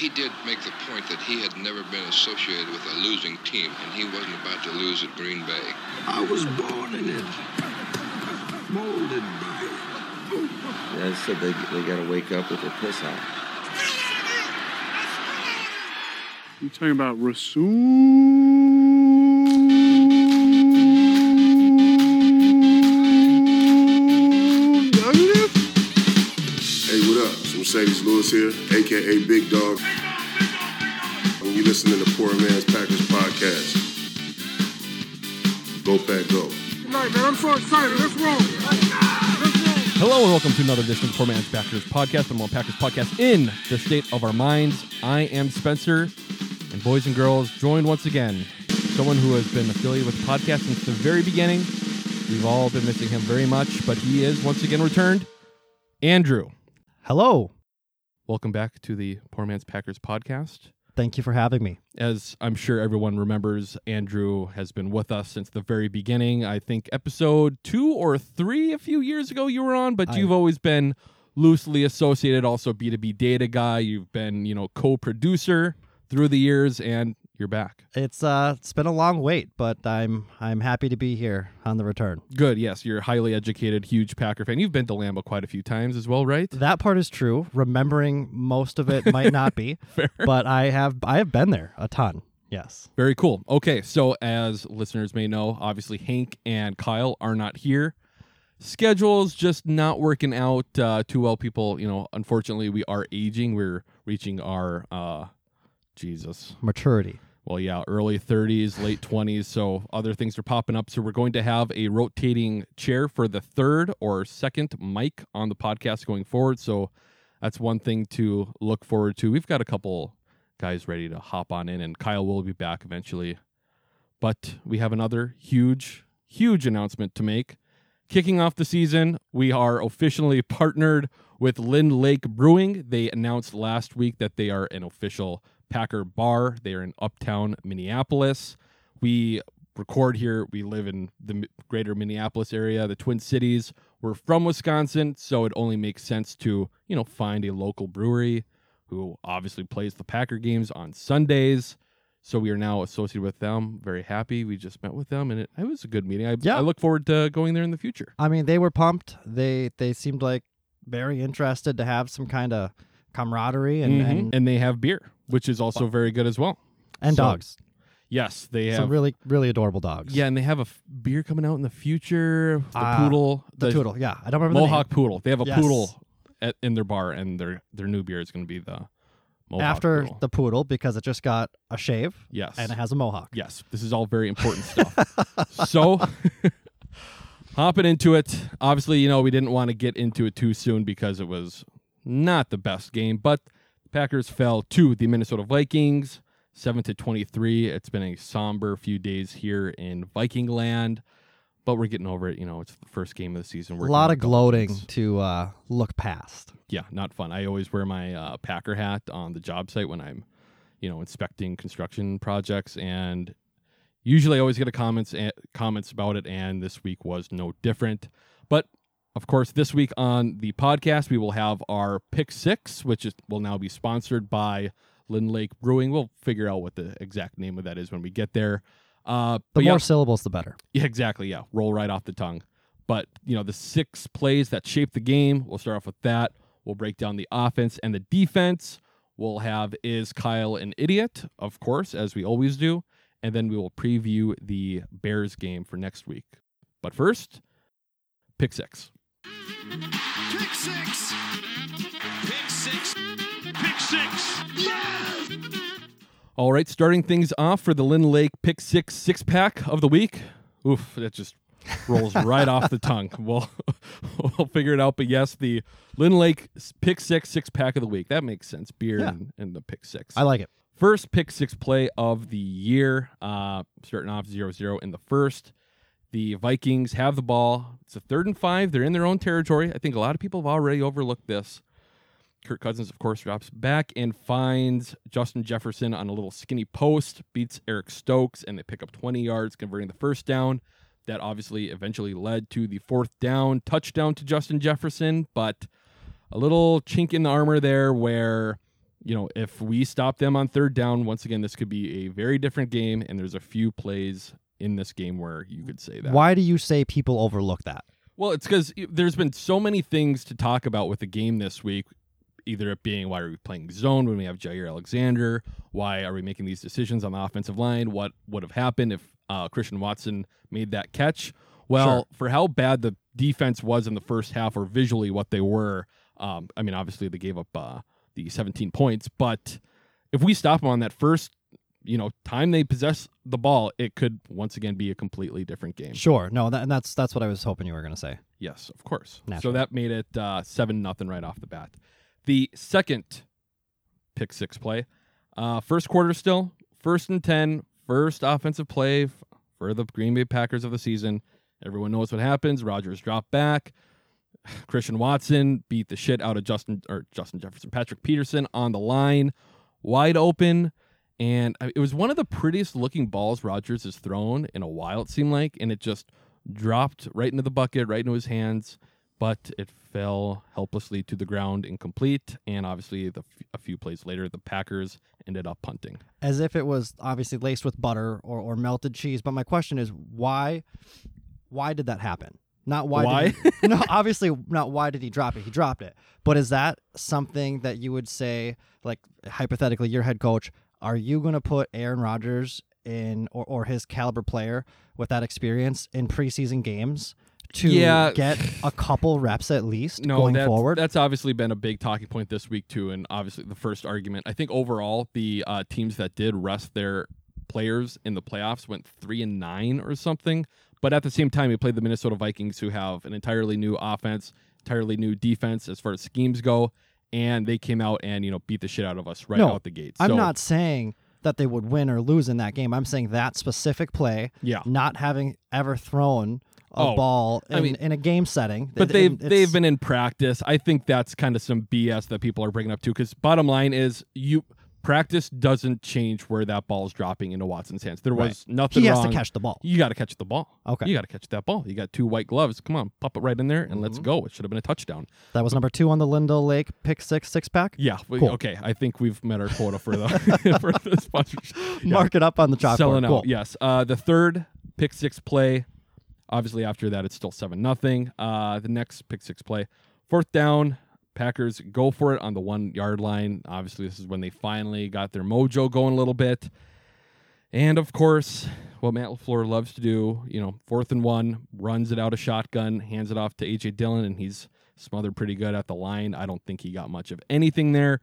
he did make the point that he had never been associated with a losing team, and he wasn't about to lose at Green Bay. I was born in it, molded by it. Yeah, I said they, they got to wake up with their piss out. You talking about Rasul Hey, what up? It's Marcedes Lewis here, aka Big Dog. Packers podcast. Go Pack Go. Good night, man. I'm so excited. Let's roll. Hello and welcome to another edition of the Poor Man's Packers podcast, the more Packers podcast in the state of our minds. I am Spencer, and boys and girls, joined once again, someone who has been affiliated with the podcast since the very beginning. We've all been missing him very much, but he is once again returned. Andrew, Hello. welcome back to the Poor Man's Packers podcast. Thank you for having me. As I'm sure everyone remembers, Andrew has been with us since the very beginning. I think episode two or three a few years ago you were on, but I- you've always been loosely associated, also B2B data guy. You've been, you know, co producer through the years, and you're back. It's uh it's been a long wait, but I'm I'm happy to be here on the return. Good. Yes, you're highly educated, huge Packer fan. You've been to Lambeau quite a few times as well, right? That part is true. Remembering most of it might not be, Fair. but I have I have been there a ton. Yes. Very cool. Okay, so as listeners may know, obviously Hank and Kyle are not here. Schedules just not working out uh, too well. People, you know, unfortunately, we are aging. We're reaching our uh, Jesus. Maturity. Well, yeah, early 30s, late 20s. So other things are popping up. So we're going to have a rotating chair for the third or second mic on the podcast going forward. So that's one thing to look forward to. We've got a couple guys ready to hop on in, and Kyle will be back eventually. But we have another huge, huge announcement to make. Kicking off the season, we are officially partnered with Lyn Lake Brewing. They announced last week that they are an official Packer bar. They are in uptown Minneapolis. We record here. We live in the greater Minneapolis area, the Twin Cities. We're from Wisconsin, so it only makes sense to, you know, find a local brewery who obviously plays the Packer games on Sundays. So we are now associated with them. Very happy. We just met with them, and it, it was a good meeting. I, Yeah. I look forward to going there in the future. I mean, they were pumped. They they seemed like very interested to have some kind of camaraderie and Mhm. and, and they have beer, which is also very good as well. and so- dogs. Yes, they have. Some really really adorable dogs. yeah, and they have a f- beer coming out in the future. The Ah, poodle, The toodle. Yeah. I don't remember the Mohawk poodle. They have a Yes. poodle at, in their bar, and their their new beer is going to be the the name. Mohawk After poodle. the poodle because it just got a shave yes, and it has a mohawk. Yes, this is all very important stuff. so, hopping into it, obviously, you know, we didn't want to get into it too soon because it was not the best game, but Packers fell to the Minnesota Vikings, 7 to 23. It's been a somber few days here in Viking land, but we're getting over it. You know, it's the first game of the season. A lot of gloating to uh, look past. Yeah, not fun. I always wear my uh, Packer hat on the job site when I'm, you know, inspecting construction projects, and usually I always get a comments a- comments about it. And this week was no different. But of course, this week on the podcast, we will have our pick six, which is, will now be sponsored by Lyn Lake Brewing. We'll figure out what the exact name of that is when we get there. Uh, The but more yeah, syllables, the better. yeah, exactly. Yeah, roll right off the tongue. But you know, the six plays that shape the game. We'll start off with that. We'll break down the offense and the defense. We'll have is Kyle an idiot, of course, as we always do, and then we will preview the Bears game for next week. But first, pick six. Pick six. Pick six. Pick six. Yes! All right, starting things off for the Lyn Lake pick six six pack of the week. Oof, that just rolls right off the tongue. We'll we'll figure it out. But yes, the Lyn Lake pick six six pack of the week. That makes sense. Beer Yeah. and, and the pick six. I like it. First pick six play of the year. Uh, starting off 0-0 in the first. The Vikings have the ball. It's a third and five. They're in their own territory. I think a lot of people have already overlooked this. Kirk Cousins, of course, drops back and finds Justin Jefferson on a little skinny post, beats Eric Stokes, and they pick up 20 yards, converting the first down. That obviously eventually led to the fourth down touchdown to Justin Jefferson, but a little chink in the armor there where you know, if we stop them on third down, once again, this could be a very different game. And there's a few plays in this game where you could say that. Why do you say people overlook that? Well, it's because there's been so many things to talk about with the game this week. Either it being why are we playing zone when we have Jaire Alexander? Why are we making these decisions on the offensive line? What would have happened if uh, Christian Watson made that catch? Well, Sure. for how bad the defense was in the first half, or visually what they were, um, I mean, obviously they gave up uh, the 17 points, but if we stop them on that first, you know, time they possess the ball, it could once again be a completely different game. Sure. No, that, and that's that's what I was hoping you were going to say. Yes, of course. So that made it uh, seven nothing right off the bat. The second pick six play, uh, first quarter still first and ten, first offensive play for the Green Bay Packers of the season. Everyone knows what happens. Rodgers dropped back. Christian Watson beat the shit out of Justin or Justin Jefferson, Patrick Peterson on the line, wide open. And uh, it was one of the prettiest looking balls Rodgers has thrown in a while, it seemed like. And it just dropped right into the bucket, right into his hands. But it fell helplessly to the ground, incomplete. And obviously, the, f- a few plays later, the Packers ended up punting. As if it was obviously laced with butter or, or melted cheese. But my question is why why did that happen? Not why. Why? Did he, no, obviously not. Why did he drop it? He dropped it. But is that something that you would say, like hypothetically, your head coach? Are you going to put Aaron Rodgers in or, or his caliber player with that experience in preseason games to Yeah. get a couple reps at least no, going that's, forward? That's obviously been a big talking point this week too, and obviously the first argument. I think overall the uh, teams that did rest their players in the playoffs went three and nine or something. But at the same time, you played the Minnesota Vikings, who have an entirely new offense, entirely new defense as far as schemes go, and they came out and you know beat the shit out of us right No, out the gate. I'm not saying that they would win or lose in that game. I'm saying that specific play, Yeah. not having ever thrown a Oh, ball in, I mean- in a game setting. But It- they've they've been in practice. I think that's kind of some BS that people are bringing up too. Because bottom line is, you practice doesn't change where that ball is dropping into Watson's hands. There Right. was nothing He has wrong. to catch the ball. You got to catch the ball. Okay. You got to catch that ball. You got two white gloves. Come on, pop it right in there and Mm-hmm. let's go. It should have been a touchdown. That was number two on the Lindell Lake pick six six pack. Yeah. Cool. Okay. I think we've met our quota for the for the sponsorship. Yeah. Mark it up on the chalkboard. selling cool. out. Yes. Uh, the third pick six play. Obviously, after that, it's still seven nothing. Uh, the next pick six play, fourth down. Packers go for it on the one yard line. Obviously, this is when they finally got their mojo going a little bit. And of course, what Matt LaFleur loves to do, you know, fourth and one, runs it out a shotgun, hands it off to AJ Dillon, and he's smothered pretty good at the line. I don't think he got much of anything there.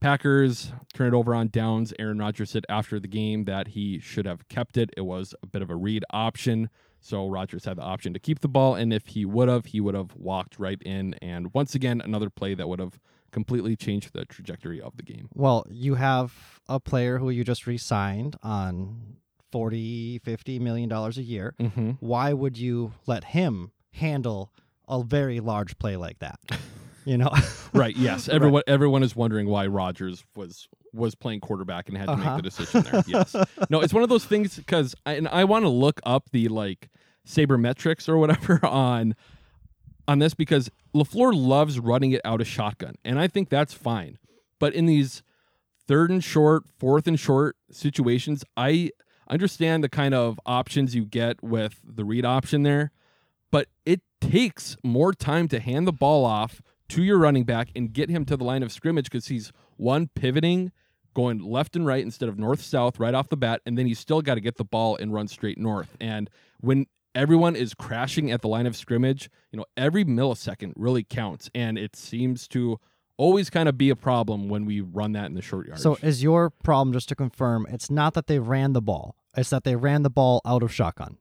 Packers turn it over on downs. Aaron Rodgers said after the game that he should have kept it. It was a bit of a read option. So Rodgers had the option to keep the ball, and if he would have, he would have walked right in. And once again, another play that would have completely changed the trajectory of the game. Well, you have a player who you just re-signed on 40, 50 million dollars a year. Mm-hmm. Why would you let him handle a very large play like that? You know, Right. Yes. Everyone. Everyone is wondering why Rodgers was was playing quarterback and had to Uh-huh. make the decision there. Yes. No, it's one of those things because I, and I want to look up the like sabermetrics or whatever on on this because Lafleur loves running it out of shotgun, and I think that's fine. But in these third and short, fourth and short situations, I understand the kind of options you get with the read option there, but it takes more time to hand the ball off to your running back and get him to the line of scrimmage because he's one pivoting, going left and right instead of north south right off the bat, and then you still got to get the ball and run straight north. And when everyone is crashing at the line of scrimmage, you know, every millisecond really counts, and it seems to always kind of be a problem when we run that in the short yardage. so is your problem just to confirm? It's not that they ran the ball; it's that they ran the ball out of shotgun.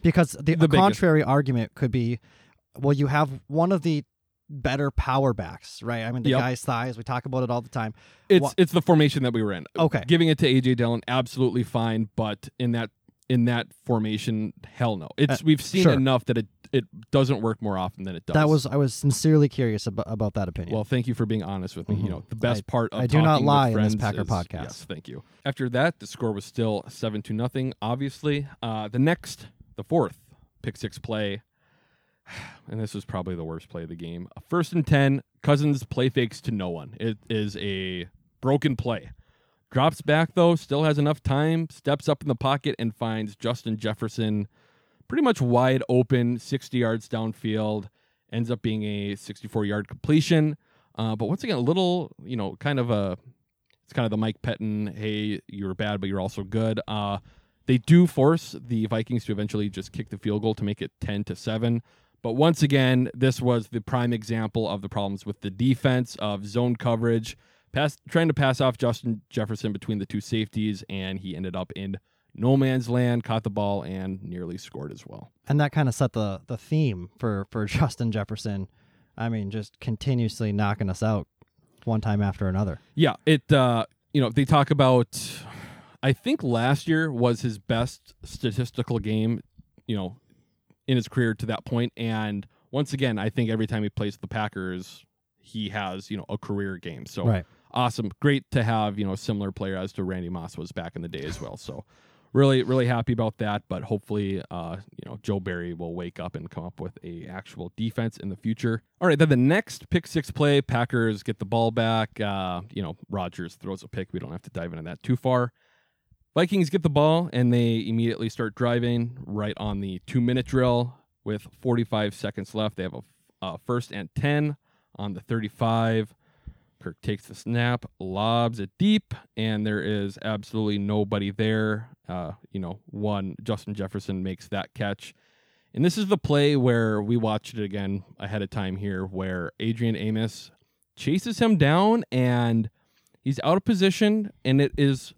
Because the, The contrary argument could be, well, you have one of the better power backs, right? I mean, the Yep. guy's thighs. We talk about it all the time. It's Wha- it's the formation that we were in. Okay. Giving it to AJ Dillon, absolutely fine, but in that in that formation, hell no. It's Uh, we've seen sure. enough that it it doesn't work more often than it does. That was I was sincerely curious about, about that opinion. well. Thank you for being honest with me. You Mhm. know, the best I- part of I do not lie in this Packer is- podcast. Yes, thank you. After that, the score was still seven to nothing. Obviously, uh, the next, the fourth pick six play, and this was probably the worst play of the game. First and ten, Cousins play fakes to no one. It is a broken play. Drops back though, still has enough time, steps up in the pocket and finds Justin Jefferson pretty much wide open, 60 yards downfield. Ends up being a 64 yard completion. Uh, but once again, a little, you know, kind of a, it's kind of the Mike Pettine, hey, you're bad, but you're also good. Uh, they do force the Vikings to eventually just kick the field goal to make it 10 to 7. But once again, this was the prime example of the problems with the defense of zone coverage, pass, trying to pass off Justin Jefferson between the two safeties, and he ended up in no man's land, caught the ball, and nearly scored as well. And that kind of set the the theme for for Justin Jefferson. I mean, just continuously knocking us out one time after another. Yeah, it. Uh, you know, they talk about. I think last year was his best statistical game. You know, in his career to that point, and once again, I think every time he plays the Packers, he has you know a career game. So Right. awesome, great to have you know a similar player as to Randy Moss was back in the day as well. So really, really happy about that. But hopefully, uh, you know, Joe Barry will wake up and come up with a actual defense in the future. All right, then the next pick six play, Packers get the ball back. Uh, you know, Rodgers throws a pick. We don't have to dive into that too far. Vikings get the ball and they immediately start driving right on the two minute drill with 45 seconds left. They have a uh, first and 10 on the 35. Kirk takes the snap, lobs it deep, and there is absolutely nobody there. Uh, you know, one, Justin Jefferson makes that catch. And this is the play where we watched it again ahead of time here, where Adrian Amos chases him down and he's out of position. And it is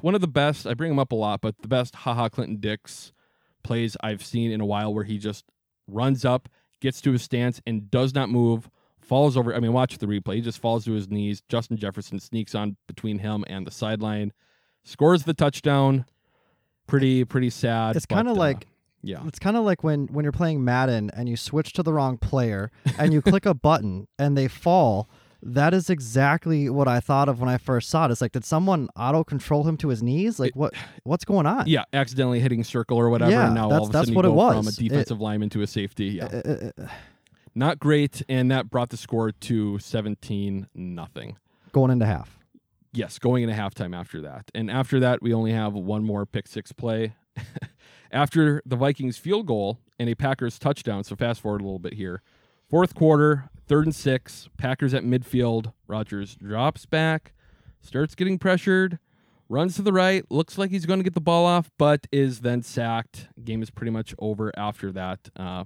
one of the best, I bring him up a lot, but the best Ha Ha Clinton-Dix plays I've seen in a while where he just runs up, gets to his stance, and does not move, falls over. I mean, watch the replay. He just falls to his knees. Justin Jefferson sneaks on between him and the sideline, scores the touchdown. Pretty, pretty sad. It's kind of uh, like yeah. It's kind of like when when you're playing Madden and you switch to the wrong player and you click a button and they fall. That is exactly what I thought of when I first saw it. It's like, did someone auto control him to his knees? Like, what what's going on? Yeah, accidentally hitting circle or whatever. Yeah, and now that's- all of a that's sudden what you it go from a was. It- defensive lineman to a safety. Yeah, Uh, uh, uh, not great, and that brought the score to seventeen nothing. going into half. Yes, going into halftime after that. And after that, we only have one more pick six play. after the Vikings field goal and a Packers touchdown, so fast forward a little bit here. Fourth quarter, third and six, Packers at midfield. Rodgers drops back, starts getting pressured, runs to the right, looks like he's going to get the ball off, but is then sacked. Game is pretty much over after that, uh,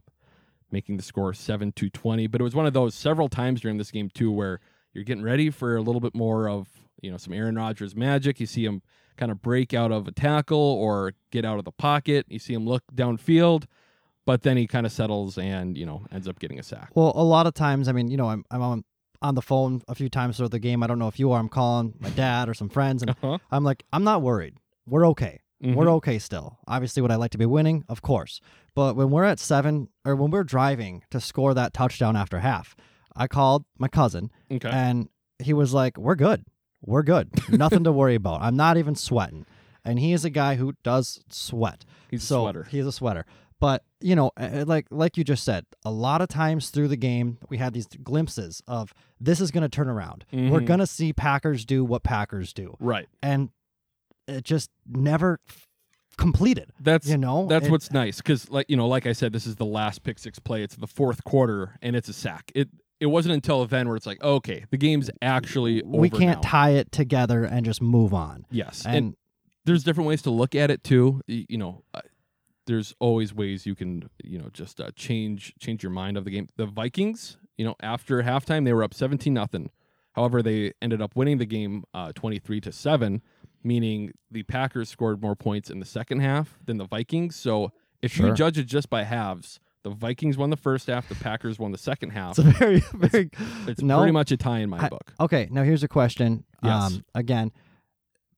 making the score 7 to 20. But it was one of those several times during this game, too, where you're getting ready for a little bit more of you know some Aaron Rodgers magic. You see him kind of break out of a tackle or get out of the pocket. You see him look downfield, but then he kind of settles and you know ends up getting a sack. Well, a lot of times, I mean, you know, I'm I'm on on the phone a few times throughout the game. I don't know if you are. I'm calling my dad or some friends, and Uh-huh. I'm like, I'm not worried. We're okay. We're Mhm. okay still. Obviously, would I like to be winning? Of course. But when we're at seven, or when we're driving to score that touchdown after half, I called my cousin, Okay. and he was like, "We're good. We're good. Nothing to worry about. I'm not even sweating." And he is a guy who does sweat. He's a sweater. He's a sweater. But you know, like like you just said, a lot of times through the game, we had these glimpses of this is going to turn around. We're Mhm. going to see Packers do what Packers do, Right. and it just never completed. That's You know, that's it- what's nice because like you know like I said this is the last pick six play. It's the fourth quarter and it's a sack. It it wasn't until then where it's like okay the game's actually over we can't now. tie it together and just move on. Yes, And, and there's different ways to look at it too. You know, uh, there's always ways you can you know just uh, change change your mind of the game. The Vikings, you know, after halftime they were up 17 nothing. However, they ended up winning the game uh, 23 to seven, meaning the Packers scored more points in the second half than the Vikings. So if Sure. you judge it just by halves, the Vikings won the first half, the Packers won the second half. it's a very very It's no. pretty much a tie in my I- book. Okay, now here's a question. Yes. Um, again,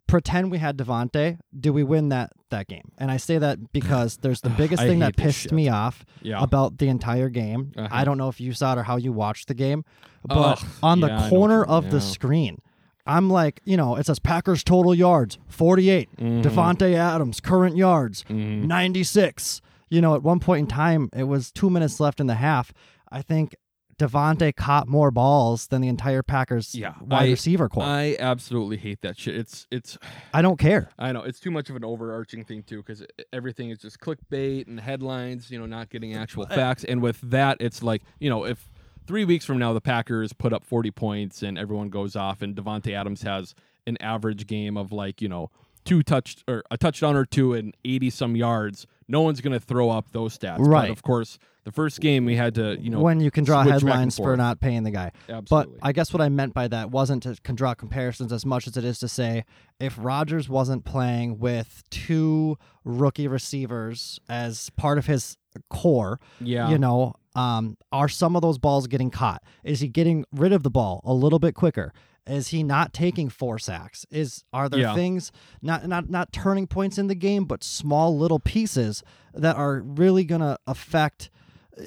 pretend we had Davante, Do we win that that game? And I say that because there's the biggest thing that pissed me off Yeah. about the entire game. Uh-huh. I don't know if you saw it or how you watched the game, but Ugh, on the what corner of the screen, I'm like, you know, it says Packers total yards 48, Mhm. Davante Adams current yards Mhm. 96. You know, at one point in time, it was two minutes left in the half. I think Davante caught more balls than the entire Packers Yeah, wide I- receiver core. I, absolutely hate that shit. It's it's I don't care. I know it's too much of an overarching thing too because everything is just clickbait and headlines, you know, not getting actual facts. And with that, it's like you know, if three weeks from now the Packers put up 40 points and everyone goes off and Davante Adams has an average game of like you know two touch or a touchdown or two and 80 some yards, no one's gonna throw up those stats. Right. But of course, the first game we had to you know when you can draw switch back and headlines for not paying the guy. Absolutely. But I guess what I meant by that wasn't to can draw comparisons as much as it is to say if Rodgers wasn't playing with two rookie receivers as part of his core, yeah, you know, um, are some of those balls getting caught? Is he getting rid of the ball a little bit quicker? Is he not taking four sacks? Is are there Yeah. things not not not turning points in the game, but small little pieces that are really gonna affect Uh,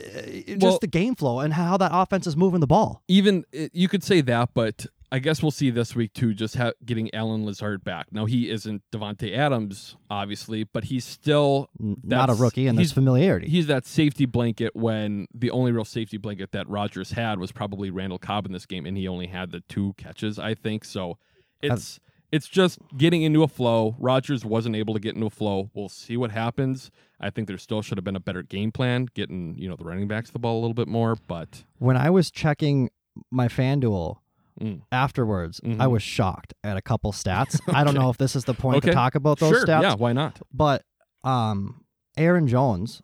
just Well- the game flow and how that offense is moving the ball? even uh, you could say that, but I guess we'll see this week too. Just ha- getting Allen Lazard back. Now he isn't Davante Adams, obviously, but he's still Not a rookie, and he's- familiarity. he's that safety blanket when the only real safety blanket that Rodgers had was probably Randall Cobb in this game, and he only had the two catches, I think. So it's it's just getting into a flow. Rodgers wasn't able to get into a flow. We'll see what happens. I think there still should have been a better game plan, getting you know the running backs the ball a little bit more. But when I was checking my FanDuel Mm. afterwards, I Mhm. was shocked at a couple stats. I don't know if this is the point Okay. to talk about those sure, stats. yeah, why not? But um, Aaron Jones,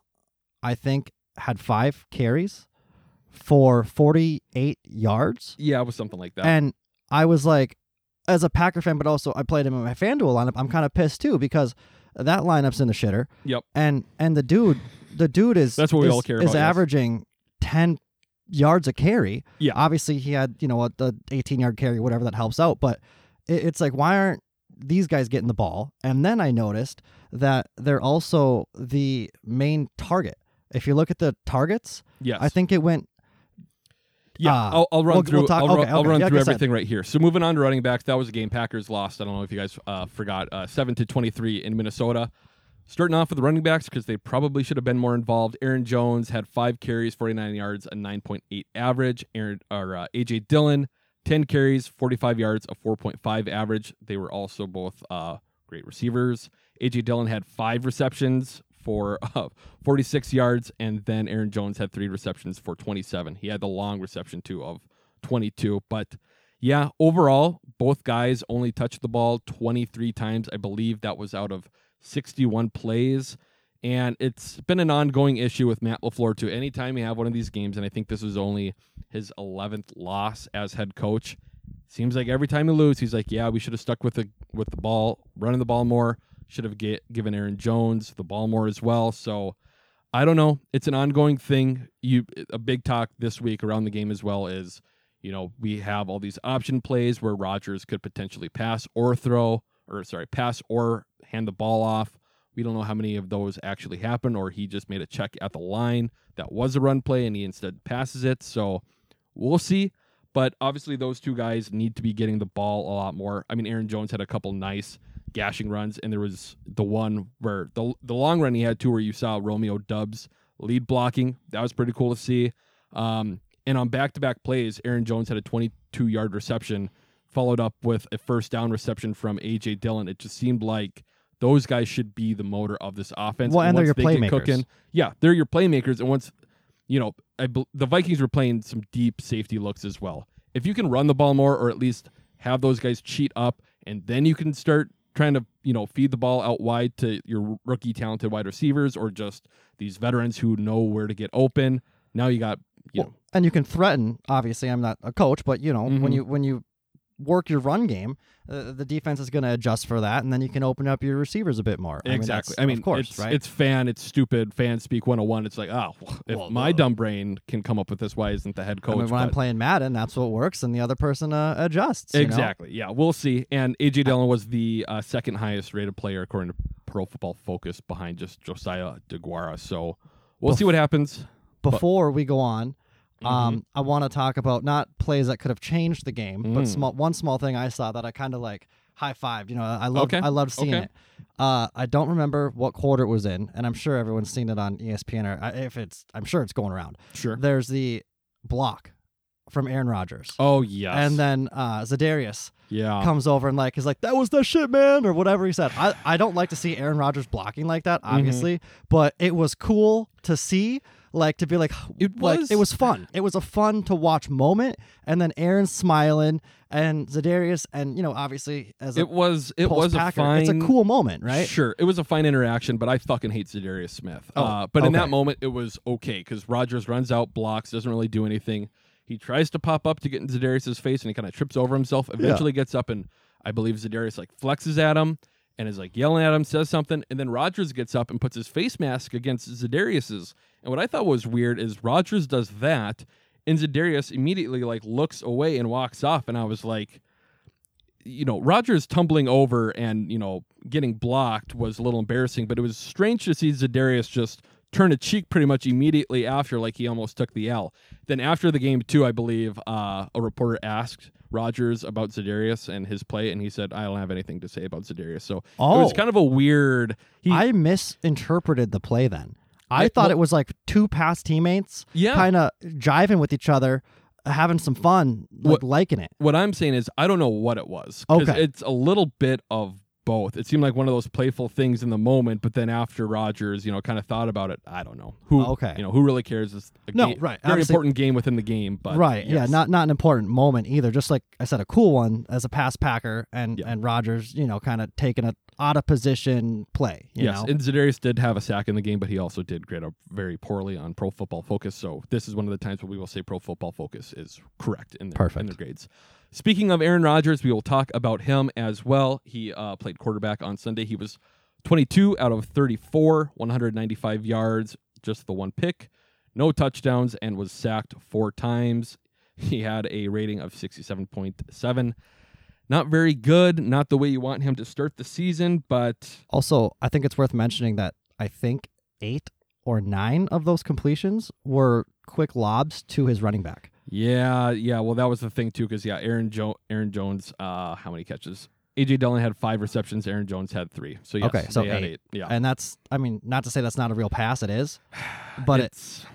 I think, had five carries for 48 yards. Yeah, it was something like that. And I was like, as a Packer fan, but also I played him in my FanDuel lineup, I'm kind of pissed too because that lineup's in the shitter. Yep. And and the dude, the dude is That's what we is, all care is about, yes. averaging 10 yards a carry. Yeah. Obviously, he had you know what the 18 yard carry, whatever that helps out. But it, it's like, why aren't these guys getting the ball? And then I noticed that they're also the main target. If you look at the targets, yes, I think it went. Yeah, uh, I'll, I'll run we'll- through. we'll talk- I'll, okay, I'll okay, run yeah, through everything right here. So moving on to running backs, that was a game Packers lost. I don't know if you guys uh, forgot. Uh, Seven to twenty-three in Minnesota. Starting off with the running backs because they probably should have been more involved. Aaron Jones had five carries, forty-nine yards, a nine point eight average. Aaron or uh, AJ Dillon, ten carries, forty-five yards, a four point five average. They were also both uh, great receivers. AJ Dillon had five receptions for uh, 46 yards, and then Aaron Jones had three receptions for 27. He had the long reception too of 22. But yeah, overall, both guys only touched the ball 23 times. I believe that was out of 61 plays. And it's been an ongoing issue with Matt LaFleur too. Anytime you have one of these games, and I think this was only his 11th loss as head coach, seems like every time he loses, he's like, "Yeah, we should have stuck with the with the ball, running the ball more. Should have get, given Aaron Jones the ball more as well." So I don't know. It's an ongoing thing. You a big talk this week around the game as well is, you know, we have all these option plays where Rodgers could potentially pass or throw, or sorry, pass or hand the ball off. We don't know how many of those actually happen, or he just made a check at the line that was a run play and he instead passes it. So we'll see. But obviously, those two guys need to be getting the ball a lot more. I mean, Aaron Jones had a couple nice gashing runs, and there was the one where the the long run he had too, where you saw Romeo Doubs lead blocking. That was pretty cool to see. Um, and on back to back plays, Aaron Jones had a 22 yard reception, followed up with a first down reception from AJ Dillon. It just seemed like those guys should be the motor of this offense. Well, and they're your they playmakers. cooking, yeah, they're your playmakers. And once you know, I, the Vikings were playing some deep safety looks as well. If you can run the ball more, or at least have those guys cheat up, and then you can start trying to you know feed the ball out wide to your rookie talented wide receivers, or just these veterans who know where to get open. Now you got you know and you can threaten. Obviously, I'm not a coach, but you know when Mhm. you when you work your run game, uh, the defense is going to adjust for that, and then you can open up your receivers a bit more. exactly. I I mean, mean, of course, it's, right? it's fan, it's stupid. Fan speak 101. It's like, oh, if Well, my dumb brain can come up with this, why isn't the head I coach? mean, when I'm playing Madden, that's what works, and the other person uh, adjusts. you know? Exactly. Yeah, we'll see. And AJ Dillon was the uh, second highest rated player according to Pro Football Focus, behind just Josiah DeGuara. So we'll see what happens. Before we go on, Mm-hmm. um, I want to talk about not plays that could have changed the game, but Mm. small one small thing I saw that I kind of like high fived. You know, I love Okay, I loved seeing okay. it. Uh, I don't remember what quarter it was in, and I'm sure everyone's seen it on ESPN or I- if it's I'm sure it's going around. Sure. There's the block from Aaron Rodgers. Oh yes. And then uh, Zadarius yeah. comes over and like is like that was the shit, man, or whatever he said. I, I don't like to see Aaron Rodgers blocking like that, Mm-hmm. obviously, but it was cool to see. Like to be like, It like was- it was fun. It was a fun to watch moment, and then Aaron smiling and Zadarius, and you know, obviously as a it was it was a post-Packer, fine It's a cool moment, right? Sure, it was a fine interaction, but I fucking hate Zadarius Smith. Oh, uh, but in that moment, it was okay because Rodgers runs out, blocks, doesn't really do anything. He tries to pop up to get in Zadarius's face, and he kind of trips over himself. Eventually, gets up and I believe Zadarius like flexes at him and is like yelling at him, says something, and then Rodgers gets up and puts his face mask against Zadarius's. And what I thought was weird is Rodgers does that, and Zadarius immediately like looks away and walks off, and I was like you know, Rodgers tumbling over and, you know, getting blocked was a little embarrassing, but it was strange to see Zadarius just turn a cheek pretty much immediately after, like he almost took the L. Then after the game, too, I believe uh, a reporter asked Rodgers about Zadarius and his play, and he said, I don't have anything to say about Zadarius. So it was Oh. kind of a weird. He, I misinterpreted the play then. I, I- thought well- it was like two past teammates Yeah. kind of jiving with each other, having some fun, like What- liking it. what I'm saying is, I don't know what it was. Okay. It's a little bit of both. It seemed like one of those playful things in the moment, but then after Rodgers, you know, kind of thought about it. I don't know who. Okay. You know who really cares? It's a No, game- right. Very Obviously- important game within the game, but right. Yeah. Not not an important moment either. Just like I said, a cool one as a pass packer and Yeah. and Rodgers, you know, kind of taking a out of position play. You yes. know? And Zadarius did have a sack in the game, but he also did grade up very poorly on Pro Football Focus. So this is one of the times where we will say Pro Football Focus is correct in their in their grades. Speaking of Aaron Rodgers, we will talk about him as well. He uh, played quarterback on Sunday. He was 22 out of 34, 195 yards, just the one pick, no touchdowns, and was sacked four times. He had a rating of 67.7. Not very good, not the way you want him to start the season, but Also, I think it's worth mentioning that I think eight or nine of those completions were quick lobs to his running back. Yeah, yeah. Well, that was the thing too, because yeah, Aaron jo- Aaron Jones, uh, how many catches? AJ Dillon had five receptions. Aaron Jones had three. So yes, Okay, so eight. eight. Yeah, And that's, I mean, not to say that's not a real pass, it is, but it, it's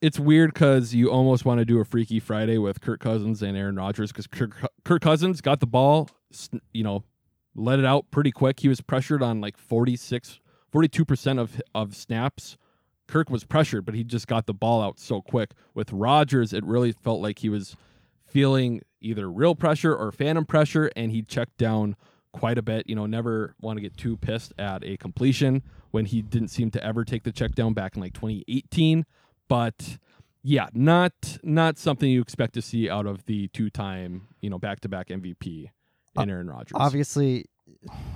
it's weird because you almost want to do a Freaky Friday with Kirk Cousins and Aaron Rodgers because Kirk, Kirk Cousins got the ball, you know, let it out pretty quick. He was pressured on like 46, 42 percent of of snaps. Kirk was pressured, but he just got the ball out so quick. With Rodgers, it really felt like he was feeling either real pressure or phantom pressure, and he checked down quite a bit. You know, never want to get too pissed at a completion when he didn't seem to ever take the check down back in like 2018. But yeah, not not something you expect to see out of the two-time, you know, back-to-back MVP uh, in Aaron Rodgers. obviously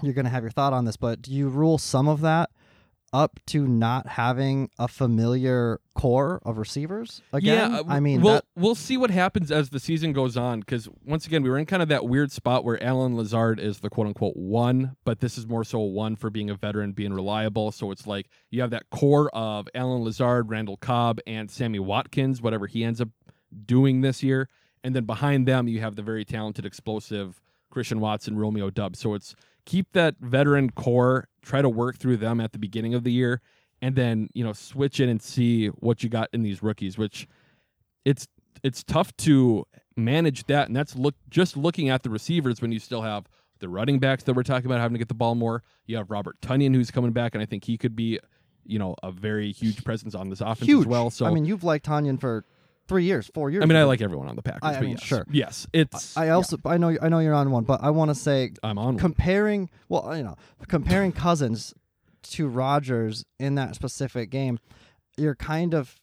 you're going to have your thought on this, but do you rule some of that up to not having a familiar core of receivers again? Yeah, uh, I mean, we'll that, we'll see what happens as the season goes on. Because once again, we were in kind of that weird spot where Allen Lazard is the quote unquote one, but this is more so a one for being a veteran, being reliable. So it's like you have that core of Allen Lazard, Randall Cobb, and Sammy Watkins, whatever he ends up doing this year, and then behind them you have the very talented, explosive Christian Watson, Romeo Doubs. So it's keep that veteran core, try to work through them at the beginning of the year, and then you know switch in and see what you got in these rookies. Which it's it's tough to manage that, and that's look just looking at the receivers when you still have the running backs that we're talking about having to get the ball more. You have Robert Tonyan who's coming back, and I think he could be you know a very huge presence on this offense huge. as well. So I mean, you've liked Tonyan for three years, four years. I mean, I like everyone on the Packers, I- I but mean, yes, sure. yes, it's I also, I know, I know you're on one, but I want to say I'm on. one. comparing well you know comparing cousins to rodgers in that specific game you're kind of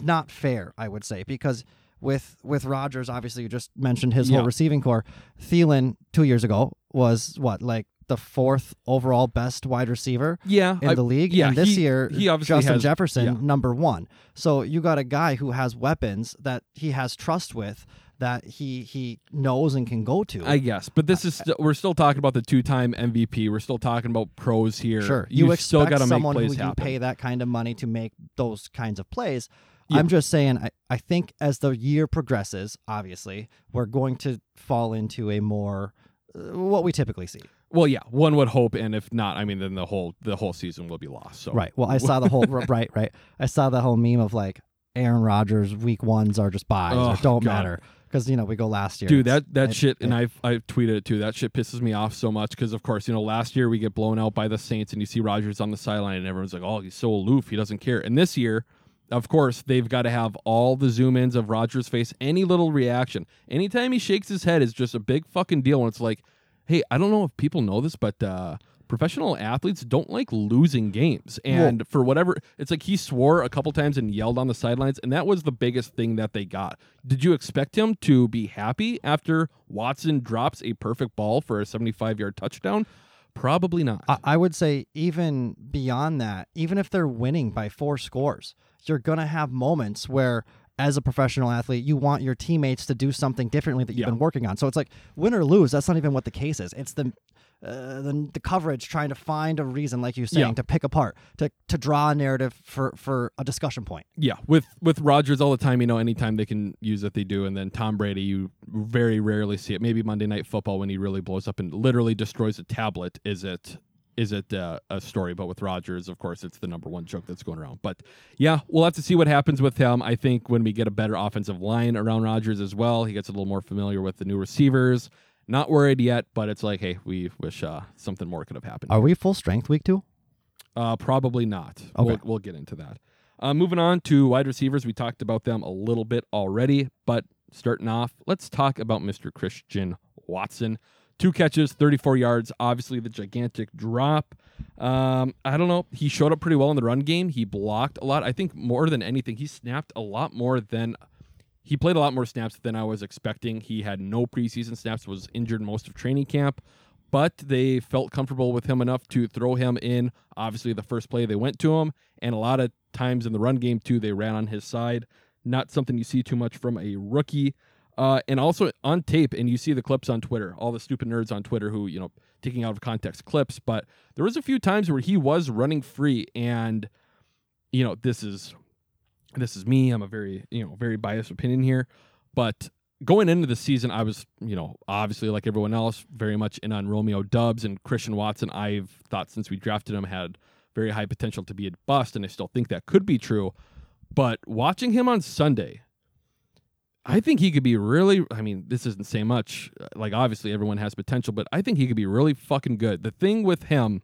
not fair i would say because with with rodgers obviously you just mentioned his Yeah. whole receiving core Thielen two years ago was what like the fourth overall best wide receiver yeah, in I- the league. yeah, and this he- year, he obviously Justin has- Jefferson, yeah. number one. So you got a guy who has weapons that he has trust with, that he he knows and can go to. I guess, but this is still, we're still talking about the two-time MVP. We're still talking about pros here. Sure, you, you, still expect got to make someone who plays you pay that kind of money to make those kinds of plays. Yeah. I'm just saying, I, I think as the year progresses, obviously, we're going to fall into a more uh, what we typically see. Well, yeah, one would hope, and if not, I mean, then the whole the whole season will be lost. So Right. Well, I saw the whole right, right. I saw the whole meme of like Aaron Rodgers week ones are just buys Oh, or don't God. matter because you know we go last year. Dude, that that it- shit, and I've I've tweeted it too. That shit pisses me off so much because, of course, you know, last year we get blown out by the Saints, and you see Rodgers on the sideline, and everyone's like, "Oh, he's so aloof, he doesn't care." And this year, of course, they've got to have all the zoom ins of Rodgers' face, any little reaction, anytime he shakes his head is just a big fucking deal. And it's like, hey, I don't know if people know this, but uh, professional athletes don't like losing games, and for whatever, it's like he swore a couple times and yelled on the sidelines, and that was the biggest thing that they got. Did you expect him to be happy after Watson drops a perfect ball for a 75 yard touchdown? Probably not. I, I would say even beyond that, even if they're winning by four scores, you're gonna have moments where. As a professional athlete, you want your teammates to do something differently that you've Yeah. been working on. So it's like win or lose. That's not even what the case is. It's the uh, the, the coverage trying to find a reason, like you're saying, Yeah. to pick apart, to to draw a narrative for for a discussion point. Yeah, with with Rodgers all the time, you know, anytime they can use it, they do. And then Tom Brady, you very rarely see it. Maybe Monday Night Football when he really blows up and literally destroys a tablet. Is it is it uh, a story? But with Rodgers, of course, it's the number one joke that's going around. But yeah, we'll have to see what happens with him. I think when we get a better offensive line around Rodgers as well, he gets a little more familiar with the new receivers. Not worried yet, but it's like, hey, we wish uh, something more could have happened. Are we full strength week two? Uh, probably not. Okay. We'll, we'll get into that. Uh, moving on to wide receivers, we talked about them a little bit already, but starting off, let's talk about Mr. Christian Watson. Two catches, 34 yards. Obviously, the gigantic drop. Um, I don't know. He showed up pretty well in the run game. He blocked a lot. I think more than anything, he snapped a lot more than he played a lot more snaps than I was expecting. He had no preseason snaps, was injured most of training camp, but they felt comfortable with him enough to throw him in. Obviously, the first play they went to him, and a lot of times in the run game too, they ran on his side. Not something you see too much from a rookie. Uh, and also on tape, and you see the clips on Twitter, all the stupid nerds on Twitter who, you know, taking out of context clips, but there was a few times where he was running free, and, you know, this is this is me. I'm a very, you know, very biased opinion here. But going into the season, I was, you know, obviously like everyone else, very much in on Romeo Doubs and Christian Watson. I've thought since we drafted him had very high potential to be a bust, and I still think that could be true. But watching him on Sunday, I think he could be really. I mean, this isn't saying much. Uh, like, obviously, everyone has potential, but I think he could be really fucking good. The thing with him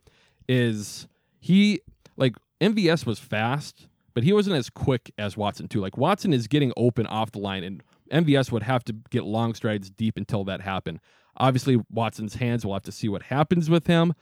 is he, like, MVS was fast, but he wasn't as quick as Watson, too. Like, Watson is getting open off the line, and MVS would have to get long strides deep until that happened. Obviously, Watson's hands, we'll have to see what happens with him.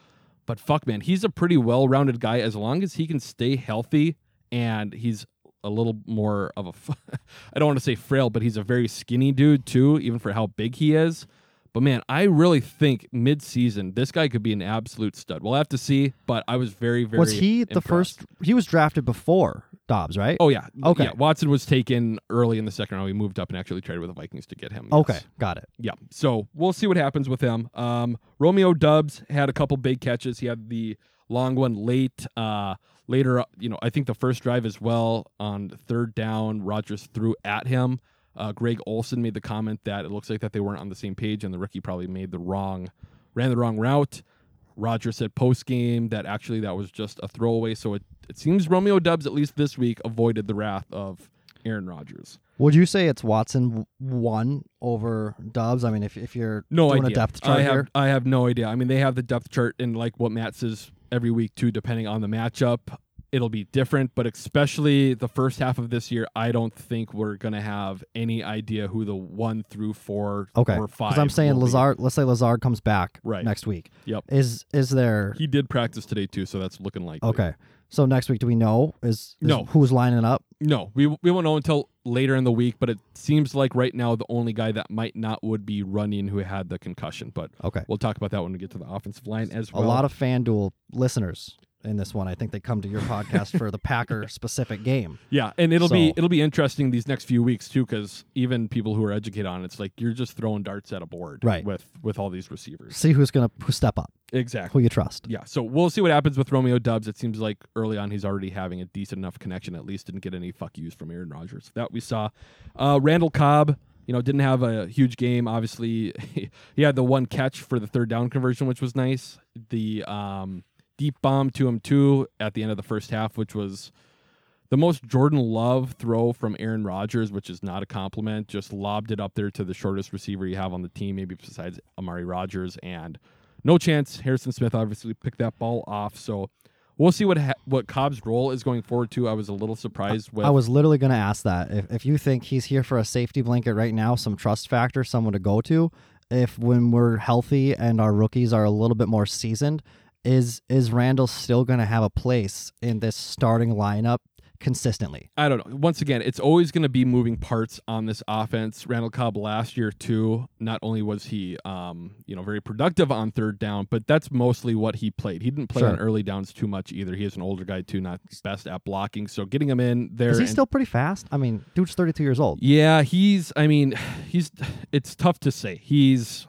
But fuck, man, he's a pretty well rounded guy as long as he can stay healthy and he's a little more of a I don't want to say frail, but he's a very skinny dude too, even for how big he is. But man, I really think mid-season this guy could be an absolute stud. We'll have to see, but I was very, very. was he the first? He was drafted before Dobbs, right? Oh yeah, Okay. Yeah, Watson was taken early in the second round. We moved up and actually traded with the Vikings to get him. okay, got it. Yeah. So we'll see what happens with him. Um, Romeo Doubs had a couple big catches. He had the long one late. Uh, later, you know, I think the first drive as well on third down, Rodgers threw at him. Uh, Greg Olsen made the comment that it looks like that they weren't on the same page, and the rookie probably made the wrong, ran the wrong route. Roger said post game that actually that was just a throwaway. So it, it seems Romeo Doubs, at least this week, avoided the wrath of Aaron Rodgers. Would you say it's Watson one over Doubs? I mean, if if you're No doing idea. a depth chart I have here, I have no idea. I mean, they have the depth chart and like what Matt says every week too, depending on the matchup. It'll be different, but especially the first half of this year, I don't think we're gonna have any idea who the one through four okay. or five. Because I'm saying will be. Lazard. Let's say Lazard comes back Right. next week. Yep. Is is there? He did practice today too, so that's looking like Okay. So next week, do we know is, is No. who's lining up? No, we we won't know until later in the week, but it seems like right now the only guy that might not would be running who had the concussion. But Okay. we'll talk about that when we get to the offensive line as A lot of FanDuel listeners in this one. I think they come to your podcast for the Packer specific game. Yeah, and it'll be it'll be interesting these next few weeks too, because even people who are educated on it, it's like you're just throwing darts at a board, Right. With with all these receivers, See who's gonna who step up, Exactly, who you trust. Yeah, so we'll see what happens with Romeo Doubs. It seems like early on he's already having a decent enough connection. At least didn't get any fuck yous from Aaron Rodgers. That we saw. Uh, Randall Cobb, you know, didn't have a huge game. Obviously, he had the one catch for the third down conversion, which was nice. The um, deep bomb to him too at the end of the first half, which was The most Jordan Love throw from Aaron Rodgers, which is not a compliment, just lobbed it up there to the shortest receiver you have on the team, maybe besides Amari Rodgers, and no chance. Harrison Smith obviously picked that ball off, so we'll see what ha- what Cobb's role is going forward. Too, I was a little surprised with. I was literally going to ask that. If, if you think he's here for a safety blanket right now, some trust factor, someone to go to, if when we're healthy and our rookies are a little bit more seasoned, is is Randall still going to have a place in this starting lineup consistently? I don't know. Once again, it's always going to be moving parts on this offense. Randall Cobb last year too. Not only was he, um, you know, very productive on third down, but that's mostly what he played. He didn't play Sure. on early downs too much either. He is an older guy too, not best at blocking. So getting him in there, Is he and- still pretty fast? I mean, dude's 32 years old. Yeah, he's. I mean, he's. It's tough to say. He's.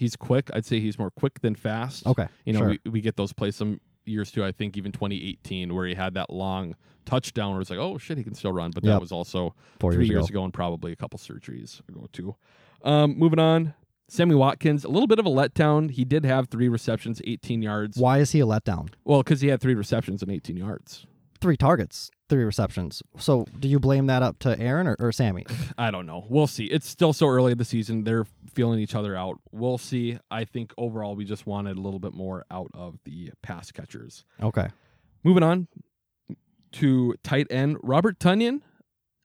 He's quick. I'd say he's more quick than fast. Okay, You know, sure. we, we get those plays some years too. I think even 2018 where he had that long touchdown where it's like, oh shit, he can still run. But that was also Four three years years ago. ago. and probably a couple surgeries ago too. Um, moving on, Sammy Watkins, a little bit of a letdown. He did have three receptions, 18 yards. Why is he a letdown? Well, because he had three receptions and 18 yards. Three targets, three receptions. So do you blame that up to Aaron or, or Sammy? I don't know. We'll see. It's still so early in the season. They're feeling each other out. We'll see. I think overall we just wanted a little bit more out of the pass catchers. Okay. Moving on to tight end Robert Tonyan.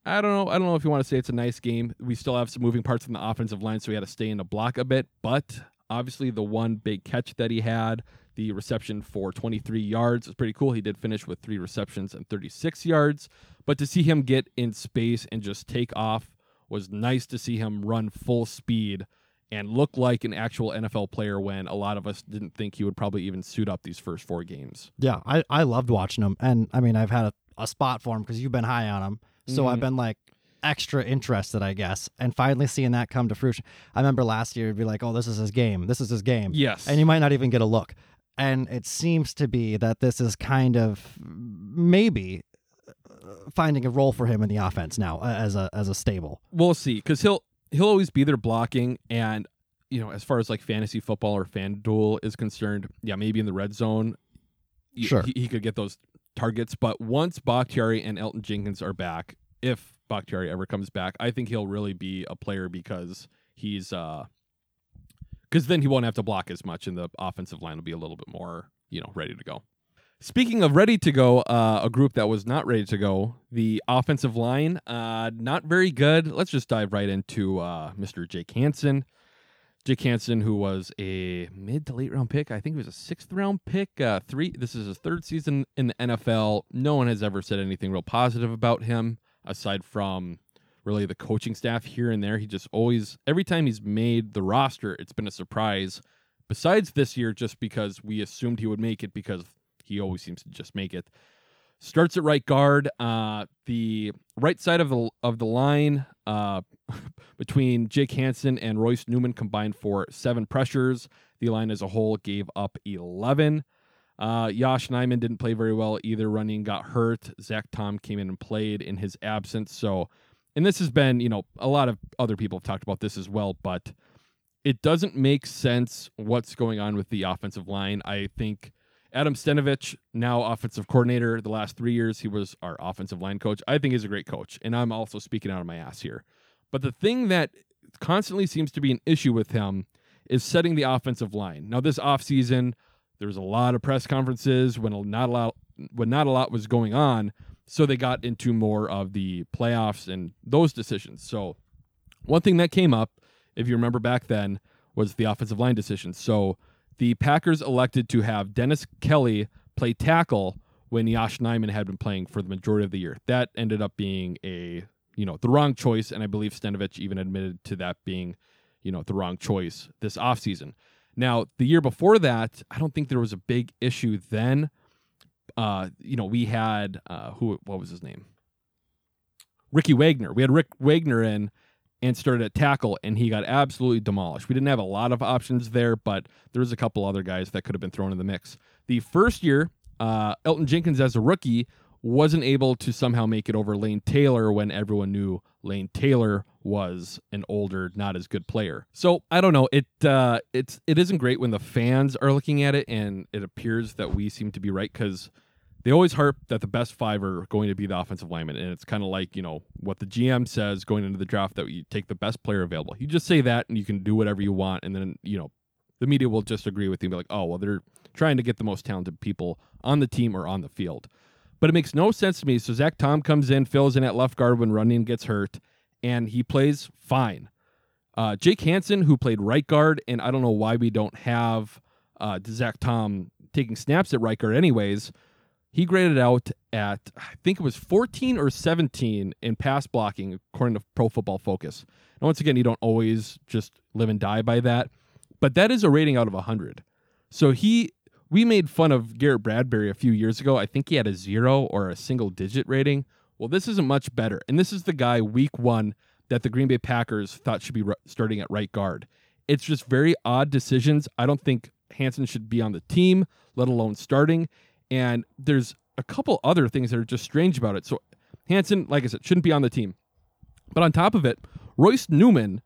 I don't know. I don't know if you want to say it's a nice game. We still have some moving parts in the offensive line, so we had to stay in the block a bit. But obviously, the one big catch that he had, the reception for 23 yards, is pretty cool. He did finish with three receptions and 36 yards. But to see him get in space and just take off was nice to see him run full speed and look like an actual NFL player when a lot of us didn't think he would probably even suit up these first four games. Yeah, I, I loved watching him. And I mean, I've had a, a spot for him because you've been high on him. So I've Mhm. been like extra interested, I guess. And finally seeing that come to fruition. I remember last year, it'd be like, oh, this is his game. This is his game. Yes. And you might not even get a look. And it seems to be that this is kind of maybe uh, finding a role for him in the offense now as a as a stable. we'll see because he'll he'll always be there blocking and you know as far as like fantasy football or FanDuel is concerned, yeah, maybe in the red zone, Sure. he, he could get those targets. But once Bakhtiari and Elgton Jenkins are back, if Bakhtiari ever comes back, I think he'll really be a player because he's uh because then he won't have to block as much, and the offensive line will be a little bit more you know ready to go. Speaking of ready to go, uh, a group that was not ready to go, the offensive line, uh, not very good. Let's just dive right into uh, Mr. Jake Hanson. Jake Hanson, who was a mid to late round pick, I think he was a sixth round pick. Uh, three. This is his third season in the NFL. No one has ever said anything real positive about him, aside from really the coaching staff here and there. He just always, every time he's made the roster, it's been a surprise. Besides this year, just because we assumed he would make it because he always seems to just make it. Starts at right guard. Uh, the right side of the of the line uh, between Jake Hanson and Royce Newman combined for seven pressures. The line as a whole gave up eleven. Uh, Yosh Nijman didn't play very well either. Runyon got hurt. Zach Tom came in and played in his absence. So, and this has been, you know, a lot of other people have talked about this as well, but it doesn't make sense what's going on with the offensive line. I think Adam Stenavich, now offensive coordinator, the last three years he was our offensive line coach. I think he's a great coach, and I'm also speaking out of my ass here. But the thing that constantly seems to be an issue with him is setting the offensive line. Now, this offseason, there was a lot of press conferences when not a lot when not a lot was going on, so they got into more of the playoffs and those decisions. So, one thing that came up, if you remember back then, was the offensive line decision. So, the Packers elected to have Dennis Kelly play tackle when Yosh Nijman had been playing for the majority of the year. That ended up being a you know the wrong choice, and I believe Stenavich even admitted to that being you know the wrong choice this offseason. Now the year before that, I don't think there was a big issue then. Uh, you know, we had uh, who? What was his name? Ricky Wagner. We had Rick Wagner in and started at tackle, and he got absolutely demolished. We didn't have a lot of options there, but there was a couple other guys that could have been thrown in the mix. The first year, uh, Elgton Jenkins as a rookie wasn't able to somehow make it over Lane Taylor when everyone knew Lane Taylor was an older, not as good player. So I don't know. It uh, it's it isn't great when the fans are looking at it and it appears that we seem to be right because they always harp that the best five are going to be the offensive lineman, and it's kind of like you know what the GM says going into the draft that you take the best player available. You just say that, and you can do whatever you want, and then you know the media will just agree with you and be like, oh well, they're trying to get the most talented people on the team or on the field. But it makes no sense to me. So Zach Tom comes in, fills in at left guard when Runyon gets hurt, and he plays fine. Uh, Jake Hanson, who played right guard, and I don't know why we don't have uh, Zach Tom taking snaps at right guard, anyways. He graded out at I think it was 14 or 17 in pass blocking, according to Pro Football Focus. And once again, you don't always just live and die by that, but that is a rating out of 100. So he, we made fun of Garrett Bradbury a few years ago. I think he had a zero or a single digit rating. Well, this isn't much better. And this is the guy week one that the Green Bay Packers thought should be starting at right guard. It's just very odd decisions. I don't think Hanson should be on the team, let alone starting. And there's a couple other things that are just strange about it. So Hanson, like I said, shouldn't be on the team. But on top of it, Royce Newman,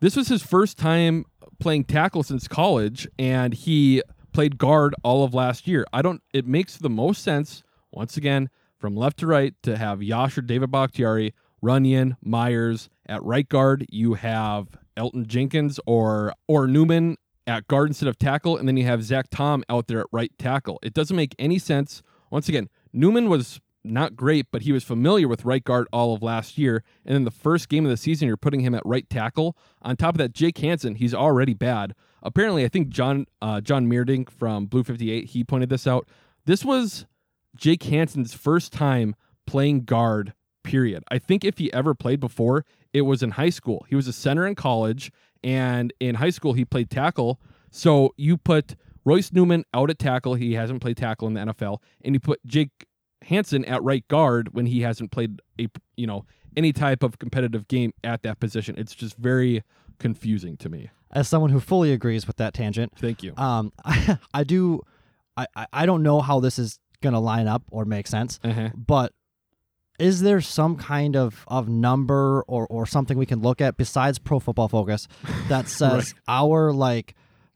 this was his first time playing tackle since college, and he played guard all of last year. I don't. It makes the most sense once again from left to right to have Yosh or David Bakhtiari, Runyon, Myers at right guard. You have Elgton Jenkins or or Newman at guard instead of tackle, and then you have Zach Tom out there at right tackle. It doesn't make any sense. Once again, Newman was not great, but he was familiar with right guard all of last year. And in the first game of the season, you're putting him at right tackle. On top of that, Jake Hanson, he's already bad. Apparently, I think John uh, John Meerdink from Blue 58, he pointed this out. This was Jake Hanson's first time playing guard, period. I think if he ever played before, it was in high school. He was a center in college, and in high school, he played tackle. So you put Royce Newman out at tackle. He hasn't played tackle in the NFL, and you put Jake Hansen at right guard when he hasn't played a you know any type of competitive game at that position. It's just very confusing to me. As someone who fully agrees with that tangent, Thank you. um, I, I do, I, I- don't know how this is gonna line up or make sense, Uh-huh. but is there some kind of, of number or, or something we can look at besides Pro Football Focus that says our like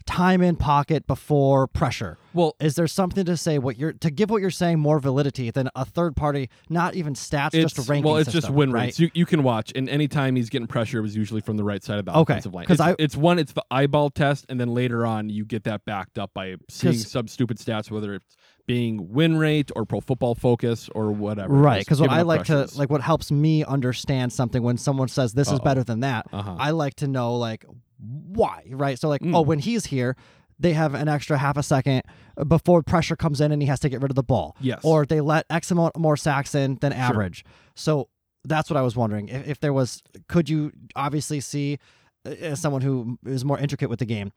time in pocket before pressure? Well, Is there something to say what you're to give what you're saying more validity than a third party, not even stats, just a ranking well, it's just win right? rates. You, you can watch, and anytime he's getting pressure, it was usually from the right side of the Okay, offensive line. 'cause It's, it's one, it's the eyeball test, and then later on, you get that backed up by seeing some stupid stats, whether it's being win rate or Pro Football Focus or whatever. Right, because what I like to like what helps me understand something when someone says this is Uh-oh. better than that. Uh-huh. I like to know like why, right? So like, Mm. oh, when he's here, they have an extra half a second before pressure comes in and he has to get rid of the ball. Yes. Or they let X amount more sacks in than average. So that's what I was wondering. If, if there was, could you obviously see, uh, as someone who is more intricate with the game,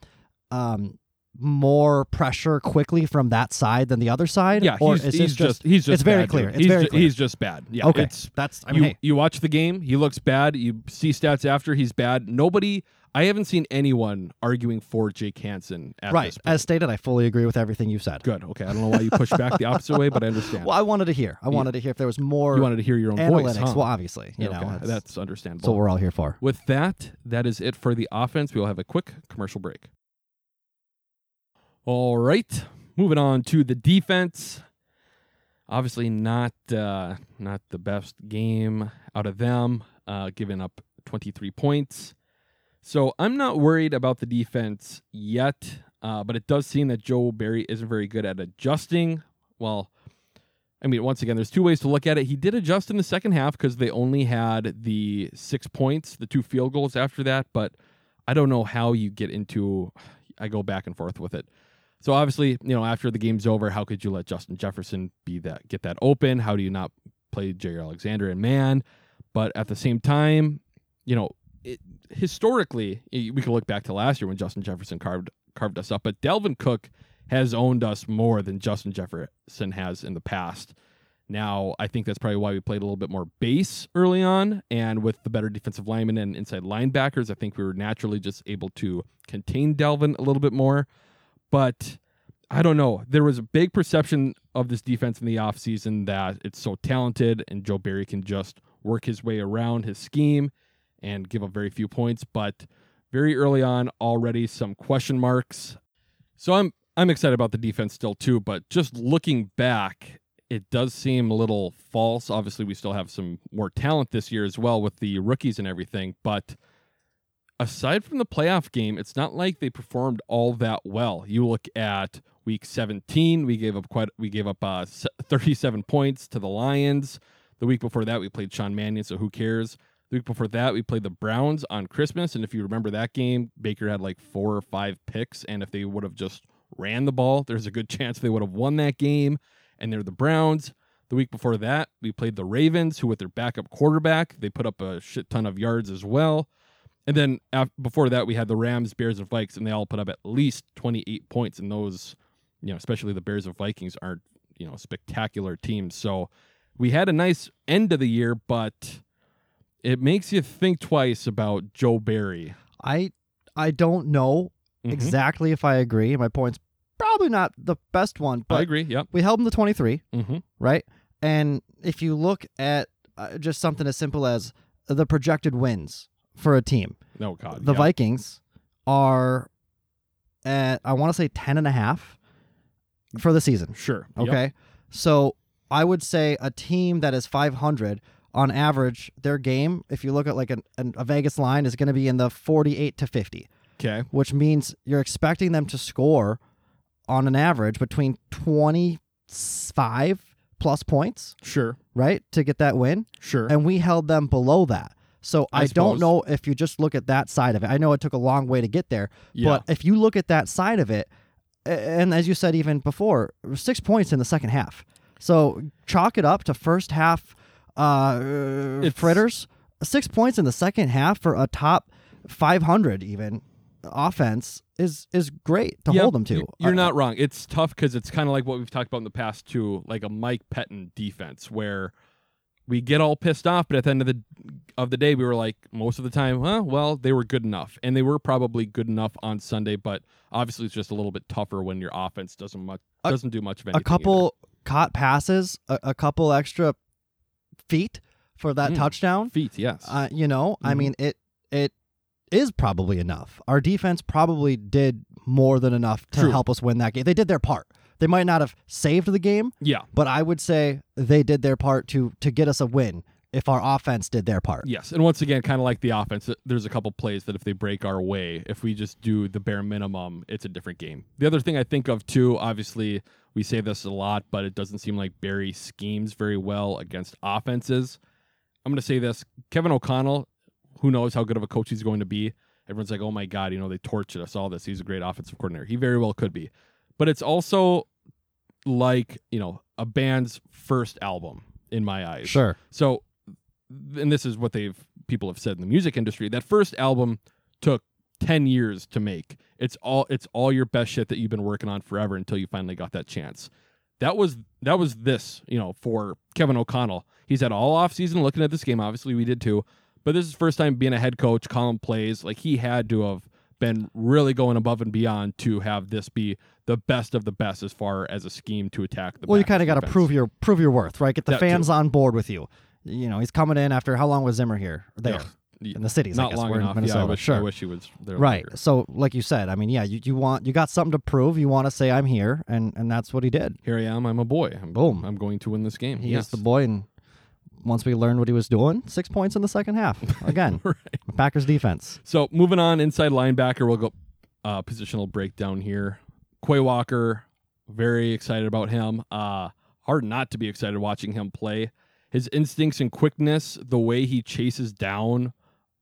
um, more pressure quickly from that side than the other side? yeah, or he's, is he's this just, he's just it's very clear. It's he's very ju- clear. he's just bad. Yeah, okay, it's that's I mean, you, hey, you watch the game, he looks bad. You see stats after he's bad. Nobody, I haven't seen anyone arguing for Jake Hanson at right. As stated, I fully agree with everything you said. Good. Okay. I don't know why you push back the opposite way, but I understand. Well, I wanted to hear. I wanted to hear if there was more you wanted to hear your own analytics. voice, huh? Well, obviously, you Yeah, know, okay. that's understandable. what we're all here for. With that, that is it for the offense. We will have a quick commercial break. All right, moving on to the defense. Obviously, not uh, not the best game out of them, uh, giving up 23 points. So I'm not worried about the defense yet, uh, but it does seem that Joe Barry isn't very good at adjusting. Well, I mean, once again, there's two ways to look at it. He did adjust in the second half because they only had the six points, the two field goals after that. But I don't know how you get into. I go back and forth with it. So obviously, you know, after the game's over, how could you let Justin Jefferson be that get that open? How do you not play Jaire Alexander and man? But at the same time, you know, it, historically, we can look back to last year when Justin Jefferson carved carved us up. But Dalvin Cook has owned us more than Justin Jefferson has in the past. Now, I think that's probably why we played a little bit more base early on. And with the better defensive linemen and inside linebackers, I think we were naturally just able to contain Delvin a little bit more. But I don't know. There was a big perception of this defense in the offseason that it's so talented and Joe Barry can just work his way around his scheme and give up very few points. But very early on, already some question marks. So I'm I'm excited about the defense still too, but just looking back, it does seem a little false. Obviously, we still have some more talent this year as well with the rookies and everything, but aside from the playoff game, it's not like they performed all that well. You look at week 17, we gave up quite we gave up uh, 37 points to the Lions. The week before that, we played Sean Mannion, so who cares? The week before that, we played the Browns on Christmas, and if you remember that game, Baker had like four or five picks, and if they would have just ran the ball, there's a good chance they would have won that game. And they're the Browns. The week before that, we played the Ravens, who with their backup quarterback, they put up a shit ton of yards as well. And then af- before that, we had the Rams, Bears, and Vikes, and they all put up at least 28 points. And those, you know, especially the Bears and Vikings aren't, you know, spectacular teams. So we had a nice end of the year, but it makes you think twice about Joe Barry. I I don't know Mhm. exactly if I agree. My point's probably not the best one, but I agree. Yep. we held them to 23, Mm-hmm. right? And if you look at uh, just something as simple as the projected wins for a team, No, God. the yeah. Vikings are at I want to say 10 and a half for the season. Sure. Yep. Okay. So I would say a team that is 500 on average, their game, if you look at like an, an, a Vegas line, is going to be in the 48 to 50, Okay. which means you're expecting them to score on an average between 25 plus points, Sure. right, to get that win. Sure. And we held them below that. So I I, don't know if you just look at that side of it. I know it took a long way to get there, yeah. but if you look at that side of it, and as you said even before, six points in the second half. So chalk it up to first half uh, It's- fritters. Six points in the second half for a top 500 even offense is is great to Yeah, hold them to. you- You're Uh, not wrong. It's tough because it's kind of like what we've talked about in the past too, like a Mike Pettine defense, where we get all pissed off, but at the end of the of the day, we were like, most of the time, huh? Well, they were good enough, and they were probably good enough on Sunday, but obviously it's just a little bit tougher when your offense doesn't much doesn't do much of anything. a couple caught passes, a, a couple extra feet for that Mm. touchdown. feet, yes. Uh, you know, I Mhm. mean, it it is probably enough. Our defense probably did more than enough to True. help us win that game. They did their part. They might not have saved the game, yeah. but I would say they did their part to to get us a win. If our offense did their part, Yes, and once again, kind of like the offense, there's a couple plays that if they break our way, if we just do the bare minimum, it's a different game. The other thing I think of too, obviously, we say this a lot, but it doesn't seem like Barry schemes very well against offenses. I'm going to say this: Kevin O'Connell, who knows how good of a coach he's going to be. Everyone's like, "Oh my God, you know they tortured us all this." He's a great offensive coordinator. He very well could be, but it's also like you know a band's first album in my eyes. sure. So, and this is what they've people have said in the music industry. That first album took ten years to make. It's all it's all your best shit that you've been working on forever until you finally got that chance. That was that was this, you know, for Kevin O'Connell. He's had all off season looking at this game. Obviously, we did too. But this is his first time being a head coach, calling plays. Like he had to have been really going above and beyond to have this be the best of the best as far as a scheme to attack the. Well, you kind of got to prove your prove your worth, right? Get the That too. fans on board with you. You know, he's coming in after how long was Zimmer here? There Yeah. in the cities, I not guess. long We're in. Minnesota. Yeah, I wish, sure. I wish he was there. right. longer. So, like you said, I mean, yeah, you, you want you got something to prove. You want to say I'm here, and and that's what he did. Here I am. I'm a boy. I'm, Boom. I'm going to win this game. He yes. is the boy, and once we learned what he was doing, six points in the second half. Again, Right. Packers defense. So moving on, inside linebacker, we'll go uh, positional breakdown here. Quay Walker, very excited about him. Uh, hard not to be excited watching him play. His instincts and quickness, the way he chases down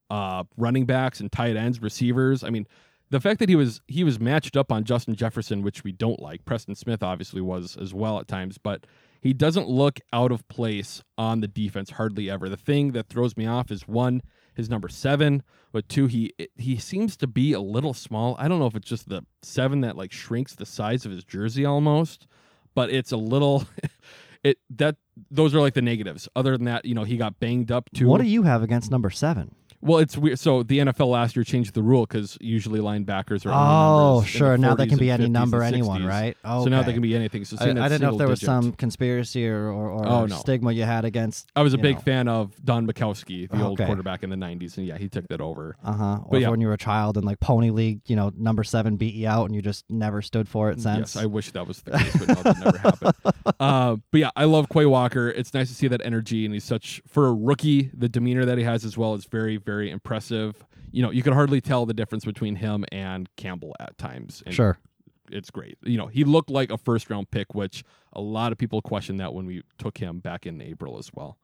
uh, running backs and tight ends, receivers. I mean, the fact that he was he was matched up on Justin Jefferson, which we don't like. Preston Smith obviously was as well at times, but he doesn't look out of place on the defense hardly ever. The thing that throws me off is one, his number seven, but two, he he seems to be a little small. I don't know if it's just the seven that like shrinks the size of his jersey almost, but it's a little. It that those are like the negatives. Other than that, you know, he got banged up too. What do you have against number seven? Well, it's weird. So the NFL last year changed the rule because usually linebackers are. Oh, in the sure. Now they can be any number, anyone, 60s. right? So now Okay. they can be anything. So I, I didn't know if there was some conspiracy or, or, or Oh, no. stigma you had against. I was a big know. fan of Don Majkowski, the old quarterback in the '90s, and yeah, he took that over. Uh huh. Or But yeah. when you were a child and like Pony League, you know, number seven beat you out and you just never stood for it since. Yes, I wish that was the case, but no, that never happened. Uh, but yeah, I love Quay Walker. It's nice to see that energy, and he's such for a rookie. The demeanor that he has as well is very, very impressive. You know, you can hardly tell the difference between him and Campbell at times. And Sure. it's great. You know, he looked like a first round pick, which a lot of people questioned that when we took him back in April as well.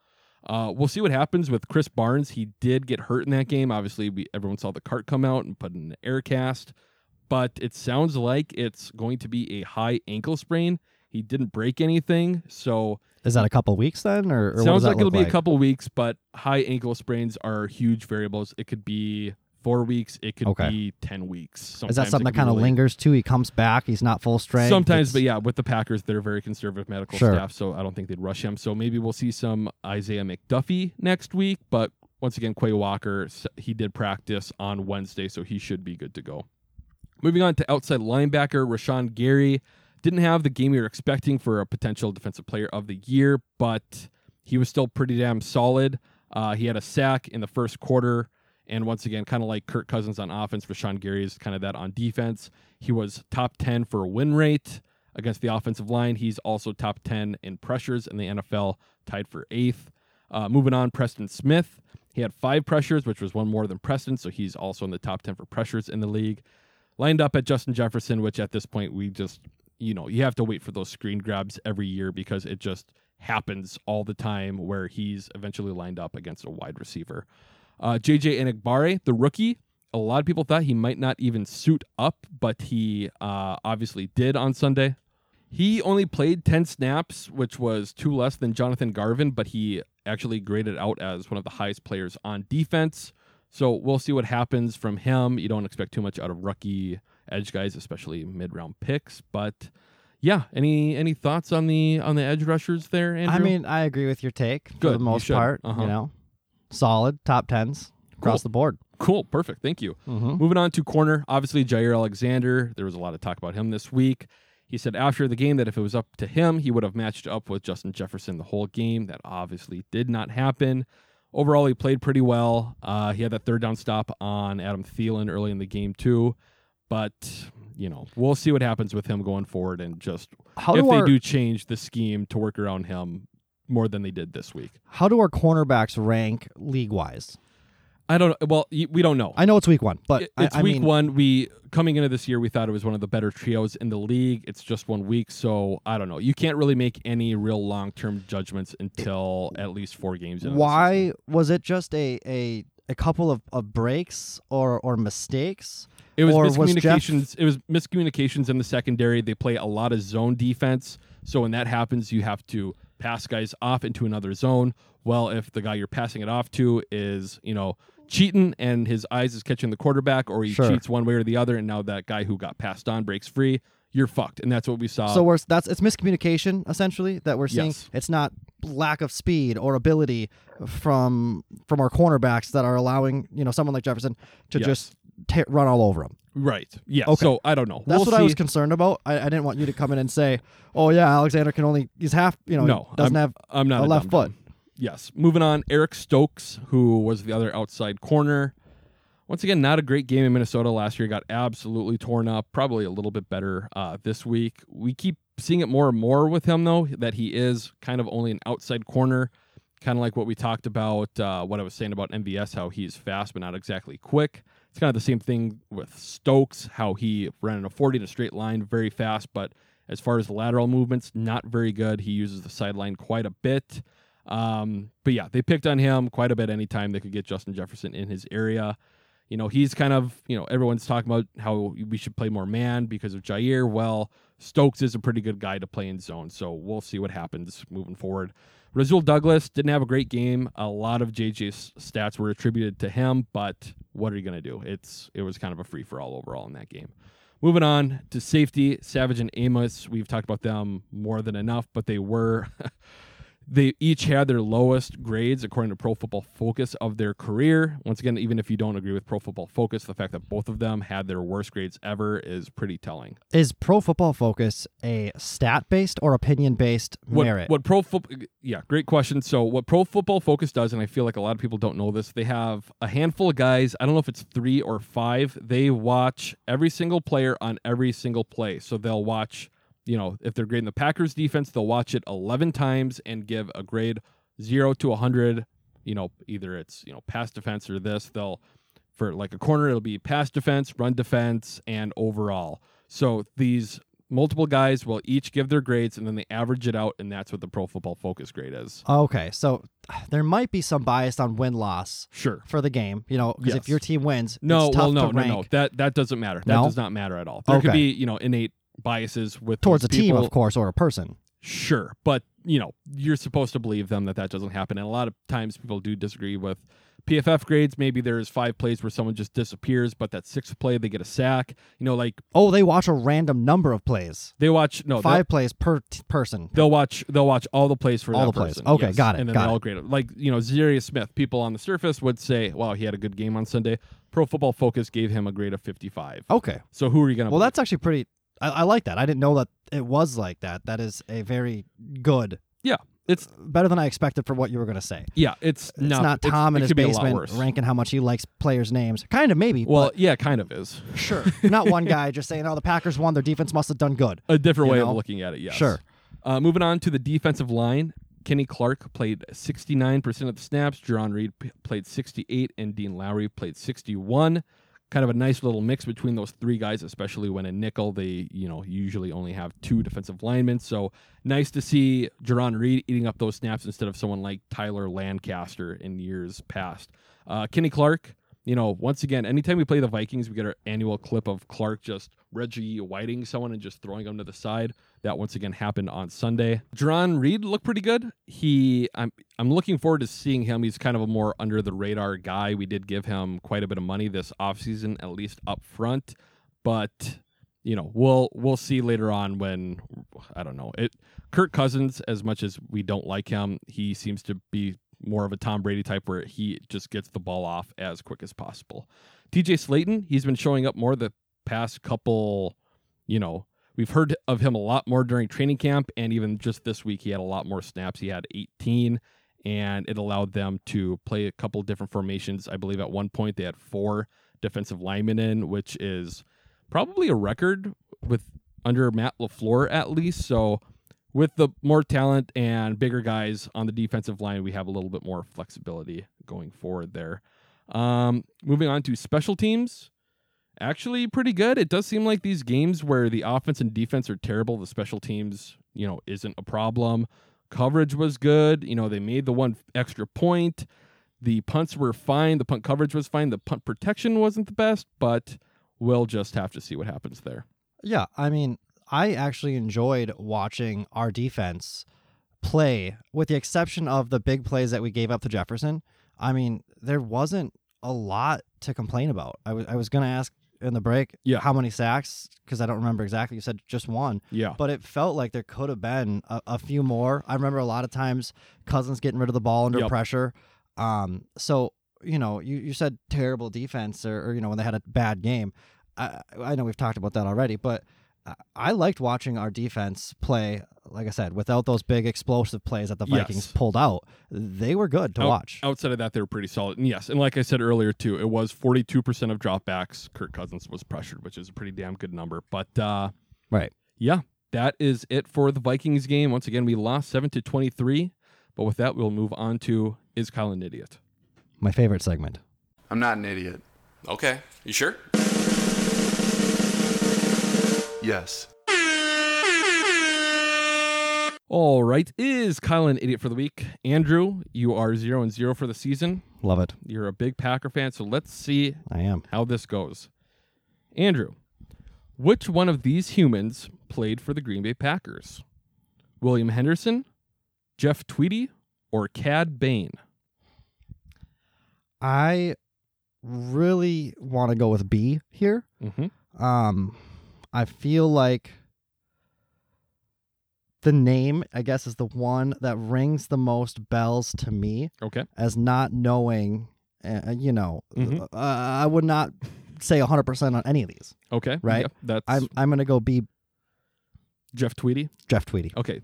Uh, we'll see what happens with Krys Barnes. He did get hurt in that game. Obviously, we everyone saw the cart come out and put in an air cast, but it sounds like it's going to be a high ankle sprain. He didn't break anything, so Is that a couple weeks then, or, or sounds like it'll be a couple weeks. But high ankle sprains are huge variables. It could be four weeks. It could Okay. be ten weeks. Is that something that kind of lingers too? He comes back, he's not full strength. Sometimes, It's- but yeah, with the Packers, they're very conservative medical Sure. staff, so I don't think they'd rush him. So maybe we'll see some Isaiah McDuffie next week. But once again, Quay Walker, he did practice on Wednesday, so he should be good to go. Moving on to outside linebacker, Rashan Gary didn't have the game you were expecting for a potential defensive player of the year, but he was still pretty damn solid. Uh, he had a sack in the first quarter. And once again, kind of like Kirk Cousins on offense, Rashan Gary is kind of that on defense. He was top 10 for a win rate against the offensive line. He's also top 10 in pressures in the NFL, tied for eighth. Uh, moving on, Preston Smith. He had five pressures, which was one more than Preston, so he's also in the top 10 for pressures in the league. Lined up at Justin Jefferson, which at this point we just, you know, you have to wait for those screen grabs every year because it just happens all the time where he's eventually lined up against a wide receiver. Uh, JJ Enagbare, the rookie, a lot of people thought he might not even suit up, but he uh, obviously did on Sunday. He only played 10 snaps, which was two less than Jonathan Garvin, but he actually graded out as one of the highest players on defense. So we'll see what happens from him. You don't expect too much out of rookie edge guys, especially mid-round picks. But yeah, any any thoughts on the on the edge rushers there, Andrew? I mean, I agree with your take for Good, the most should. part. Uh-huh. You know, solid top tens across Cool. the board. Cool, perfect. Thank you. Mhm. Moving on to corner, obviously Jaire Alexander. There was a lot of talk about him this week. He said after the game that if it was up to him, he would have matched up with Justin Jefferson the whole game. That obviously did not happen. Overall, he played pretty well. Uh, he had that third down stop on Adam Thielen early in the game too. But you know, we'll see what happens with him going forward, and just How if do they our do change the scheme to work around him more than they did this week. how do our cornerbacks rank league wise? I don't. Well, we don't know. I know it's week one, but It- I- it's I, week mean, one. We coming into this year, we thought it was one of the better trios in the league. It's just one week, so I don't know. You can't really make any real long term judgments until at least four games. Why was it just a a, a couple of, of breaks or or mistakes? It was Or was miscommunications. it was miscommunications in the secondary. They play a lot of zone defense, so when that happens, you have to pass guys off into another zone. Well, if the guy you're passing it off to is, you know, cheating and his eyes is catching the quarterback, or he Sure. cheats one way or the other, and now that guy who got passed on breaks free, you're fucked. And that's what we saw. so we're that's it's miscommunication essentially that we're seeing. Yes. It's not lack of speed or ability from from our cornerbacks that are allowing you know someone like Jefferson to Yes. just ta run all over him. right. Yeah. Okay. So I don't know. That's We'll what I was concerned about. I, I didn't want you to come in and say, "Oh yeah, Alexander can only he's half you know no, doesn't I'm, have I'm not a a left foot." Yes. Moving on, Eric Stokes, who was the other outside corner. Once again, not a great game in Minnesota last year. Got absolutely torn up. Probably a little bit better uh, this week. We keep seeing it more and more with him, though, that he is kind of only an outside corner. Kind of like what we talked about, uh, what I was saying about MVS, how he's fast but not exactly quick. It's kind of the same thing with Stokes, how he ran in a 40 in a straight line, very fast, but as far as the lateral movements, not very good. He uses the sideline quite a bit. Um, but yeah, they picked on him quite a bit anytime they could get Justin Jefferson in his area. You know, he's kind of, you know, everyone's talking about how we should play more man because of Jaire. Well, Stokes is a pretty good guy to play in zone, so we'll see what happens moving forward. Rasul Douglas didn't have a great game. A lot of JJ's stats were attributed to him, but what are you going to do? It's it was kind of a free for all overall in that game. Moving on to safety, Savage and Amos. We've talked about them more than enough, but they were they each had their lowest grades according to Pro Football Focus of their career. Once again, even if you don't agree with Pro Football Focus, the fact that both of them had their worst grades ever is pretty telling. Is Pro Football Focus a stat based or opinion based What, merit? what pro football? Yeah, great question. So, what Pro Football Focus does, and I feel like a lot of people don't know this, they have a handful of guys. I don't know if it's three or five. They watch every single player on every single play. So they'll watch, you know, if they're grading the Packers defense, they'll watch it eleven times and give a grade zero to a hundred. You know, either it's you know pass defense or this. They'll for like a corner, it'll be pass defense, run defense, and overall. So these multiple guys will each give their grades and then they average it out, and that's what the Pro Football Focus grade is. okay, so there might be some bias on win loss Sure. for the game, you know, because if your team wins, No, it's tough well, no, no, no. That that doesn't matter. That No? does not matter at all. There could be you know innate biases with towards a team, of course, or a person. Sure, but you know you're supposed to believe them that that doesn't happen, and a lot of times people do disagree with PFF grades. Maybe there's five plays where someone just disappears, but that sixth play they get a sack. You know, like Oh, they watch a random number of plays, they watch no five plays per t- person. They'll watch. They'll watch all the plays for All that the plays. person. Okay, yes. got it, And then got they all grade it. Like you know, Zarius Smith. People on the surface would say, "Wow, he had a good game on Sunday." Pro Football Focus gave him a grade of 55. Okay, So who are you gonna? well, believe? that's actually pretty. I, I like that. I didn't know that it was like that. That is a very good, yeah. It's better than I expected for what you were going to say. yeah. It's, It's not. not Tom it in his could be a lot basement ranking how much he likes players' names. Kind of, maybe. Well, yeah, kind of is. sure. not one guy just saying, "Oh, the Packers won. Their defense must have done good." A different You way know? of looking at it. Yes. Sure. Uh, moving on to the defensive line. Kenny Clark played 69% of the snaps. Jarran Reed p- played 68, and Dean Lowry played 61. Kind of a nice little mix between those three guys, especially when in nickel they, you know, usually only have two defensive linemen. So nice to see Jarran Reed eating up those snaps instead of someone like Tyler Lancaster in years past. Uh, Kenny Clark, you know, once again, anytime we play the Vikings, we get our annual clip of Clark just Reggie Whiting someone and just throwing them to the side. That once again happened on Sunday. Jarran Reed looked pretty good. He, I'm, I'm looking forward to seeing him. He's kind of a more under the radar guy. We did give him quite a bit of money this offseason, at least up front, but you know, we'll we'll see later on when I don't know it. Kirk Cousins, as much as we don't like him, he seems to be more of a Tom Brady type where he just gets the ball off as quick as possible. TJ Slaton, he's been showing up more the past couple, you know, we've heard of him a lot more during training camp and even just this week he had a lot more snaps. He had 18 and it allowed them to play a couple different formations. I believe at one point they had four defensive linemen in, which is probably a record with under Matt LaFleur at least. So with the more talent and bigger guys on the defensive line, we have a little bit more flexibility going forward there. Um, moving on to special teams, actually pretty good. It does seem like these games where the offense and defense are terrible, the special teams, you know, isn't a problem. Coverage was good. You know, they made the one extra point. The punts were fine. The punt coverage was fine. The punt protection wasn't the best, but we'll just have to see what happens there. Yeah, I mean, I actually enjoyed watching our defense play, with the exception of the big plays that we gave up to Jefferson. I mean, there wasn't a lot to complain about. I was I was gonna ask in the break, Yeah. how many sacks? Because I don't remember exactly. You said just one, Yeah. but it felt like there could have been a, a few more. I remember a lot of times Cousins getting rid of the ball under Yep. pressure. Um, so you know, you, you said terrible defense, or, or you know when they had a bad game. I I know we've talked about that already, but I- I liked watching our defense play. Like I said, without those big explosive plays that the Vikings Yes. pulled out, they were good to Out- watch. Outside of that, they were pretty solid. And yes, and like I said earlier too, it was 42% of dropbacks. Kirk Cousins was pressured, which is a pretty damn good number. But uh, Right. yeah, that is it for the Vikings game. Once again, we lost 7 to 23. But with that, we'll move on to Is Kyle an idiot? My favorite segment. I'm not an idiot. Okay. You sure? Yes. All right, is Kyle an idiot for the week? Andrew, you are 0 and 0 for the season. Love it. You're a big Packer fan, so let's see I am. how this goes. Andrew, which one of these humans played for the Green Bay Packers? William Henderson, Jeff Tweedy, or Cad Bane? I really want to go with B here. Mm-hmm. Um, I feel like the name, I guess, is the one that rings the most bells to me Okay. as not knowing. Uh, you know, Mhm. uh, I would not say 100% on any of these. Okay. Right. Yep, that's I'm I'm gonna go be Jeff Tweedy. Jeff Tweedy. Okay.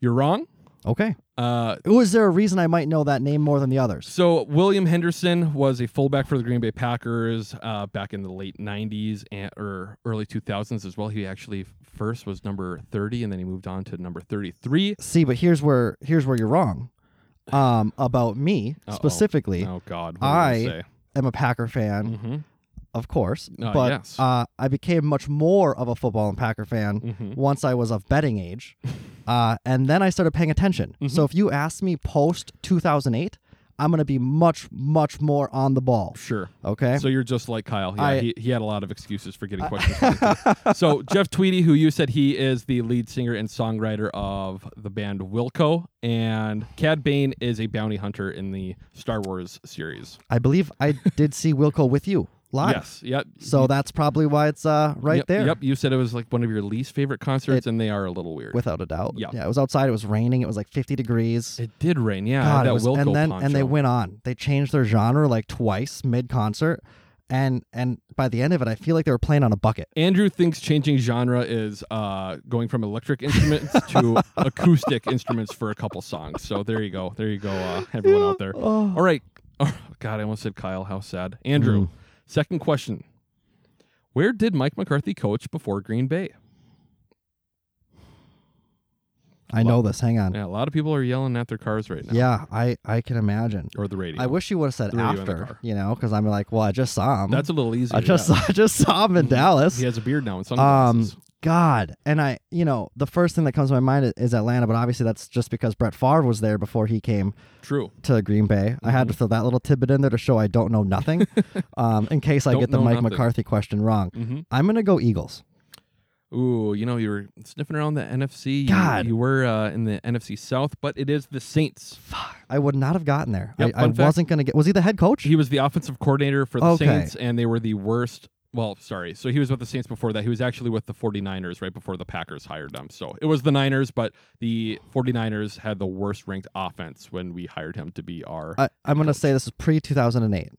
You're wrong. Okay. Uh, Was there a reason I might know that name more than the others? So William Henderson was a fullback for the Green Bay Packers uh, back in the late '90s and or early 2000s as well. He actually first was number 30, and then he moved on to number 33. See, but here's where here's where you're wrong. Um, about me Uh-oh. specifically, Oh God, what I gonna am a Packer fan. Mm-hmm. of course, Uh, but yes. uh, I became much more of a football and Packer fan Mhm. once I was of betting age, uh, and then I started paying attention. Mm-hmm. So if you ask me post 2008, I'm gonna be much much more on the ball. Sure. Okay. So you're just like Kyle. Yeah, I- he, he had a lot of excuses for getting questions. wrong. so Jeff Tweedy, who you said he is the lead singer and songwriter of the band Wilco, and Cad Bane is a bounty hunter in the Star Wars series. I believe I did see Wilco with you live. Yes. Yep. So that's probably why it's uh right yep, there. Yep. You said it was like one of your least favorite concerts, and they are a little weird. Without a doubt. Yeah. Yeah. It was outside. It was raining. It was like 50 degrees. it did rain. Yeah. God, that it was, Wilco and then and they went on. They changed their genre like twice mid concert, and and by the end of it, I feel like they were playing on a bucket. Andrew thinks changing genre is uh, going from electric instruments to acoustic instruments for a couple songs. So there you go. There you go, uh, everyone out there. Oh. All right. Oh, God, I almost said Kyle. How sad. Andrew, Mm. Second question. Where did Mike McCarthy coach before Green Bay? I know this. Hang on. Yeah, a lot of people are yelling at their cars right now. Yeah, I I can imagine. Or the radio. I wish you would have said The radio in the after, car. you know, because I'm like, well, I just saw him. That's a little easier. I just yeah. I just saw him in Dallas. He has a beard now and Um, sunglasses. God, and I, you know, the first thing that comes to my mind is Atlanta, but obviously that's just because Brett Favre was there before he came True. to Green Bay. I had to Mm-hmm. throw that little tidbit in there to show I don't know nothing, um, in case I Don't get the Mike nothing. McCarthy question wrong. hmm I'm gonna go Eagles. Ooh, you know, you were sniffing around the NFC. You- God. You, were uh, in the NFC South, but it is the Saints. Fuck. I would not have gotten there. Yep, I, I wasn't gonna get. Was he the head coach? He was the offensive coordinator for the Okay. Saints, and they were the worst. Well, sorry. So he was with the Saints before that. He was actually with the 49ers right before the Packers hired him. So it was the Niners, but the 49ers had the worst ranked offense when we hired him to be our. I, I'm gonna say this is pre 2008.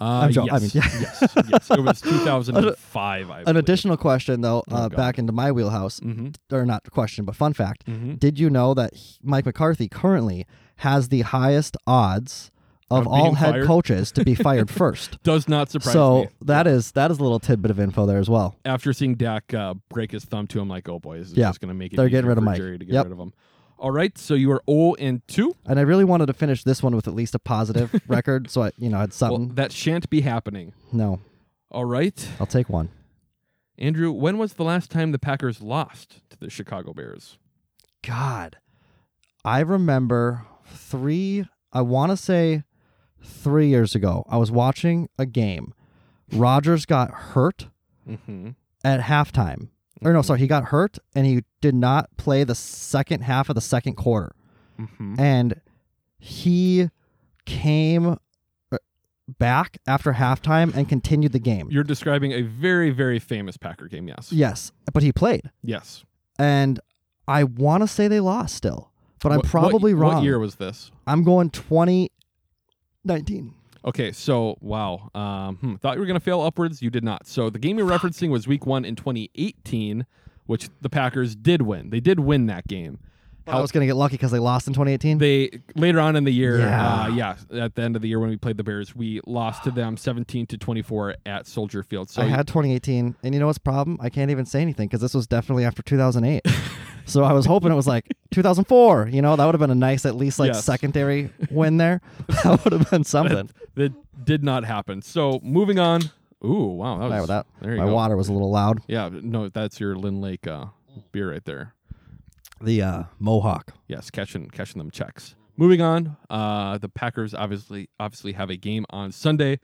uh, I'm jo- yes, I mean, yeah. yes, yes. It was 2005. I An additional question though, Oh, uh, back into my wheelhouse, Mhm. or not question, but fun fact. Mhm. Did you know that Mike McCarthy currently has the highest odds of all head fired? coaches to be fired first? Does not surprise so me. So that is that is a little tidbit of info there as well. After seeing Dak uh, break his thumb to him, like, oh boy, this is Yeah. just going to make it They're getting rid of Mike. Jerry to get Yep. rid of him. All right, so you are 0 and 2. And I really wanted to finish this one with at least a positive record, so I you know had Well, something. that shan't be happening. no, All right. I'll take one. Andrew, when was the last time the Packers lost to the Chicago Bears? God, I remember three. I want to say three years ago. I was watching a game. Rodgers got hurt Mm-hmm. at halftime. Or no, sorry, he got hurt and he did not play the second half of the second quarter. Mm-hmm. And he came uh, back after halftime and continued the game. You're describing a very, very famous Packer game, yes. Yes, but he played. Yes. And I want to say they lost still, but I'm What- what- probably wrong. What year was this? I'm going 2019. Okay, so wow. Um, hmm, thought you were going to fail upwards. You did not. So the game you're referencing was week one in 2018, which the Packers did win. They did win that game. I was going to get lucky because they lost in 2018. They later on in the year, Yeah. uh, yeah, at the end of the year when we played the Bears, we lost to them 17 to 24 at Soldier Field. So I had 2018, and you know what's the problem? I can't even say anything because this was definitely after 2008. so I was hoping it was like 2004. You know, that would have been a nice, at least like Yes. secondary win there. That would have been something. that did not happen. So moving on. Ooh, wow, that was Sorry that. My go. water was a little loud. Yeah, no, that's your Lyn Lake uh, beer right there. The uh, Mohawk. Yes, catching catching them checks. Moving on, uh, the Packers obviously obviously have a game on Sunday.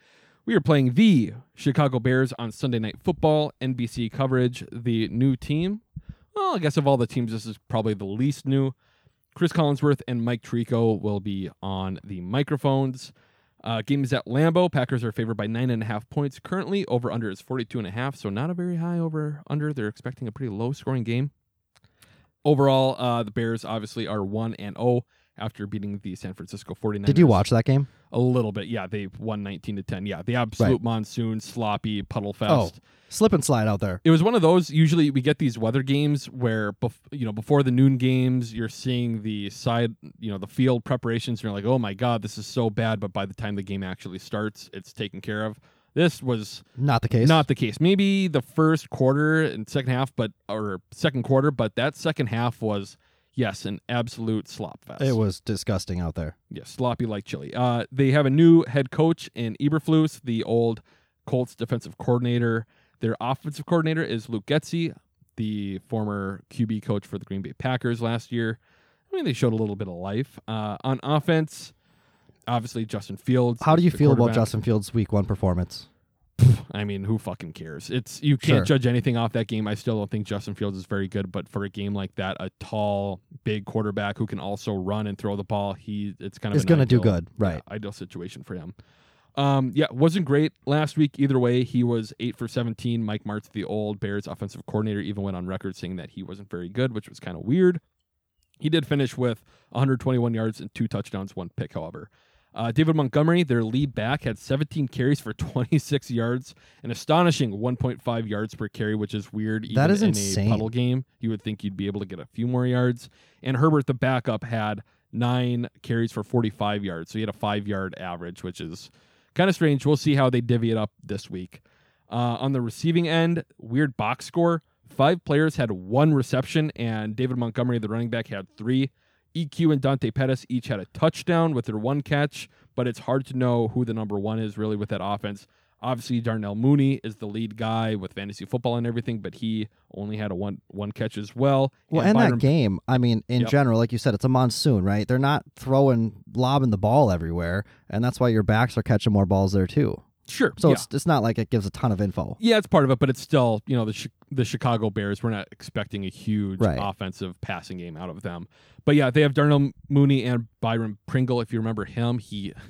We are playing the Chicago Bears on Sunday Night Football, NBC coverage. The new team, well, I guess of all the teams, this is probably the least new. Cris Collinsworth and Mike Tirico will be on the microphones. Uh, game is at Lambeau. Packers are favored by nine and a half points currently. Over under is forty two and a half, so not a very high over under. They're expecting a pretty low scoring game. Overall, uh, the Bears obviously are 1 and 0 after beating the San Francisco 49ers. Did you watch that game? A little bit. Yeah, they won 19 to 10. Yeah, the absolute Right. monsoon, sloppy puddle fest. Oh, slip and slide out there. It was one of those. Usually, we get these weather games where, bef- you know, before the noon games, you're seeing the side, you know, the field preparations. And you're like, oh my god, this is so bad. But by the time the game actually starts, it's taken care of. This was Not the case. not the case. Maybe the first quarter and second half, but or second quarter, but that second half was yes, an absolute slop fest. It was disgusting out there. Yes, sloppy like chili. Uh, they have a new head coach in Eberflus, the old Colts defensive coordinator. Their offensive coordinator is Luke Getsy, the former QB coach for the Green Bay Packers last year. I mean, they showed a little bit of life. Uh, on offense, obviously Justin Fields. How do you feel about. Justin Fields' Week One performance? I mean, who fucking cares? It's you can't Sure. judge anything off that game. I still don't think Justin Fields is very good, but for a game like that, a tall, big quarterback who can also run and throw the ball, he it's kind of Is gonna do good, yeah, right. ideal situation for him. Um, yeah, wasn't great last week either way. He was eight for seventeen. Mike Martz, the old Bears offensive coordinator, even went on record saying that he wasn't very good, which was kind of weird. He did finish with 121 yards and two touchdowns, one pick, however. Uh, David Montgomery, their lead back, had 17 carries for 26 yards, an astonishing 1.5 yards per carry, which is weird. Even That is in insane. a puddle game, you would think you'd be able to get a few more yards. And Herbert, the backup, had nine carries for 45 yards, so he had a five yard average, which is kind of strange. We'll see how they divvy it up this week. Uh, on the receiving end, weird box score. Five players had one reception, and David Montgomery, the running back, had three. EQ and Dante Pettis each had a touchdown with their one catch, but it's hard to know who the number one is really with that offense. Obviously, Darnell Mooney is the lead guy with fantasy football and everything, but he only had a one one catch as well. Well, and Byron- that game, I mean, in Yep. general, like you said, it's a monsoon, right? They're not throwing, lobbing the ball everywhere, and that's why your backs are catching more balls there too. Sure, So yeah. it's it's not like it gives a ton of info. Yeah, it's part of it, but it's still, you know, the Chi- the Chicago Bears. We're not expecting a huge Right. offensive passing game out of them. But yeah, they have Darnell Mooney and Byron Pringle. If you remember him, he.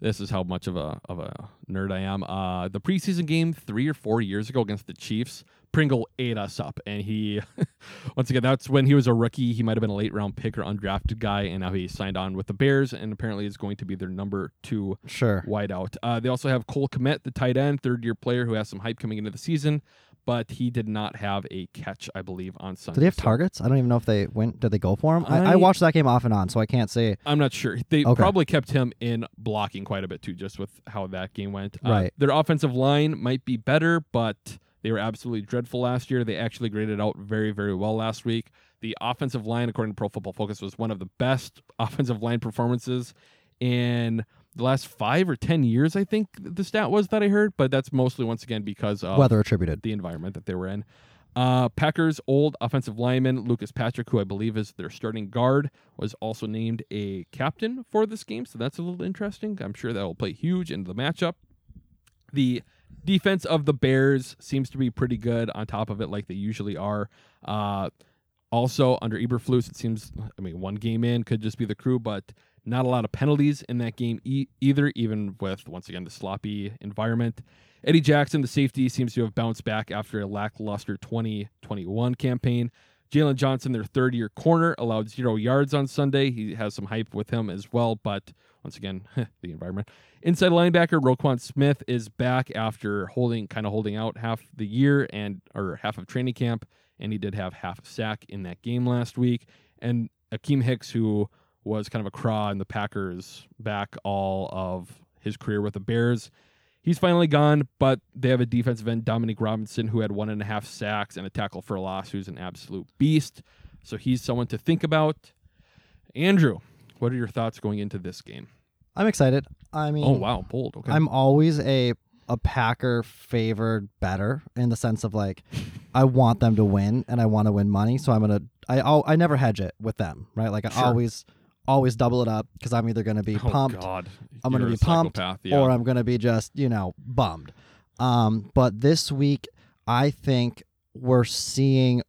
this is how much of a of a nerd I am. Uh, the preseason game three or four years ago against the Chiefs, Pringle ate us up, and he, once again, that's when he was a rookie. He might have been a late round pick or undrafted guy, and now he signed on with the Bears, and apparently is going to be their number two Sure. wideout. Uh, they also have Cole Kmet, the tight end, third year player who has some hype coming into the season, but he did not have a catch, I believe, on Sunday. Did they have So targets? I don't even know if they went. Did they go for him? I, I watched that game off and on, so I can't say. I'm not sure. They Okay. probably kept him in blocking quite a bit too, just with how that game went. Uh, Right. Their offensive line might be better, but they were absolutely dreadful last year. They actually graded out very, very well last week. The offensive line, according to Pro Football Focus, was one of the best offensive line performances in the last five or ten years. I think the stat was that I heard, but that's mostly once again because of Weather attributed. the environment that they were in. Uh, Packers' old offensive lineman Lucas Patrick, who I believe is their starting guard, was also named a captain for this game, so that's a little interesting. I'm sure that will play huge into the matchup. The defense of the Bears seems to be pretty good on top of it, like they usually are. Uh, also, under Eberflus, it seems, I mean, one game in could just be the crew, but not a lot of penalties in that game e- either, even with, once again, the sloppy environment. Eddie Jackson, the safety, seems to have bounced back after a lackluster 2021 campaign. Jaylon Johnson, their third year corner, allowed zero yards on Sunday. He has some hype with him as well, but once again, the environment. Inside linebacker Roquan Smith is back after holding kind of holding out half the year and or half of training camp, and he did have half a sack in that game last week. And Akiem Hicks, who was kind of a craw in the Packers back all of his career with the Bears. He's finally gone, but they have a defensive end, Dominique Robinson, who had one and a half sacks and a tackle for a loss, who's an absolute beast. So he's someone to think about. Andrew, what are your thoughts going into this game? I'm excited. I mean, Oh wow, bold. Okay. I'm always a a Packer favored better in the sense of like I want them to win and I want to win money, so I'm gonna I I'll, I never hedge it with them, right? Like I Sure. always always double it up because I'm either gonna be oh pumped God, I'm gonna be a pumped yeah. or I'm gonna be just you know bummed. Um, but this week I think we're seeing,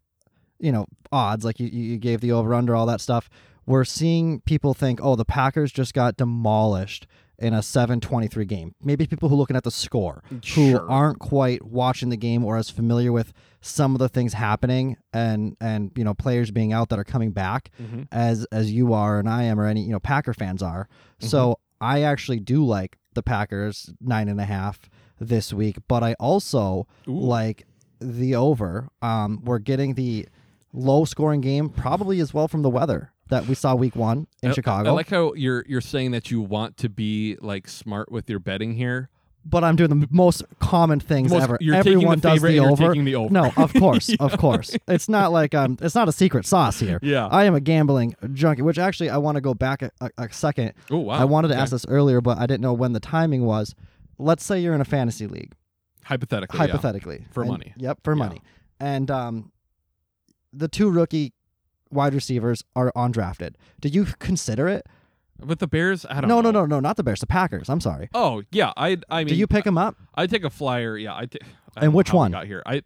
you know, odds like you you gave the over under all that stuff. We're seeing people think, oh, the Packers just got demolished in a 7-23 game. Maybe people who are looking at the score who aren't quite watching the game or as familiar with some of the things happening and and you know players being out that are coming back Mhm. as as you are and I am or any you know Packer fans are. So I actually do like the Packers nine and a half this week, but I also Ooh. like the over. Um, we're getting the low scoring game probably as well from the weather that we saw week one in I- Chicago. I like how you're you're saying that you want to be like smart with your betting here. but I'm doing the most common things Most- ever. taking the Everyone does the over. taking the over. No, of course, of course. It's not like um, it's not a secret sauce here. Yeah. I am a gambling junkie. Which actually, I want to go back a, a, a second. Oh wow. I wanted to Okay. ask this earlier, but I didn't know when the timing was. Let's say you're in a fantasy league, hypothetically. yeah. hypothetically, For And- money. Yep, for Yeah. money. And um, the two rookie wide receivers are undrafted. Do you consider it? With the Bears, I don't No, know. no, no, no, not the Bears, the Packers. I'm sorry. Oh yeah, I I mean, Do you pick them up? I take a flyer. Yeah, I. ta- I And which one? got here? I.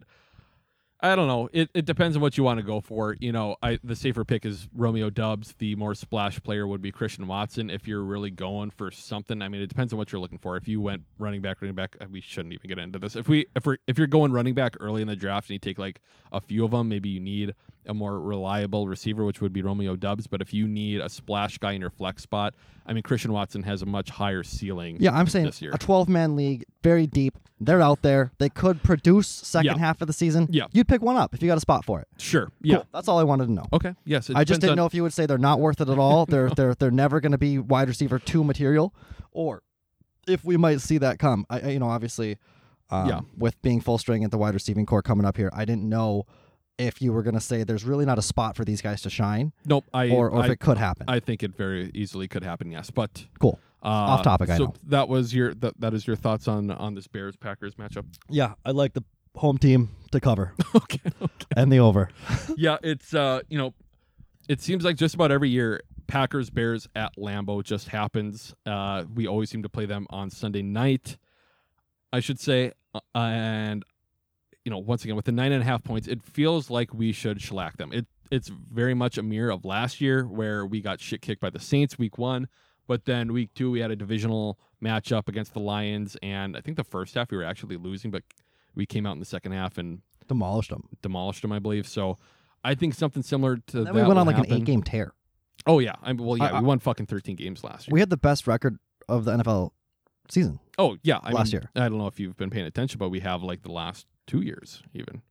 I don't know. It, it depends on what you want to go for. You know, I the safer pick is Romeo Doubs. The more splash player would be Christian Watson. If you're really going for something, I mean, it depends on what you're looking for. If you went running back, running back, we shouldn't even get into this. If we if we if you're going running back early in the draft and you take like a few of them, maybe you need a more reliable receiver, which would be Romeo Doubs. But if you need a splash guy in your flex spot, I mean, Christian Watson has a much higher ceiling. Yeah, I'm saying this year. a 12 man league, very deep. They're out there. They could produce second Yeah. half of the season. Yeah. You'd pick one up if you got a spot for it. Sure. Yeah. Cool. That's all I wanted to know. Okay. Yes. I just didn't on- know if you would say they're not worth it at all. they're they're they're never going to be wide receiver two material, or if we might see that come. I I- you know obviously, um, Yeah. with being full string at the wide receiving core coming up here, I didn't know if you were going to say there's really not a spot for these guys to shine, Nope. I or or I, if it could happen. I think it very easily could happen. Yes, but cool. uh, Off topic, I so know. that was your that, that is your thoughts on on this Bears Packers matchup. Yeah, I like the home team to cover okay. Okay. and the over. yeah, it's uh you know, it seems like just about every year Packers Bears at Lambeau just happens. Uh, we always seem to play them on Sunday night. I should say, uh, and you know, once again with the nine and a half points, it feels like we should shellac them. It it's very much a mirror of last year where we got shit kicked by the Saints week one, but then week two we had a divisional matchup against the Lions, and I think the first half we were actually losing, but we came out in the second half and Demolished them. demolished them, I believe. So I think something similar to that we went on like happen. an eight game tear. Oh yeah, I well yeah, I- we won fucking thirteen games last year. We had the best record of the NFL season. oh yeah, I last mean, year. I don't know if you've been paying attention, but we have like the last two years even.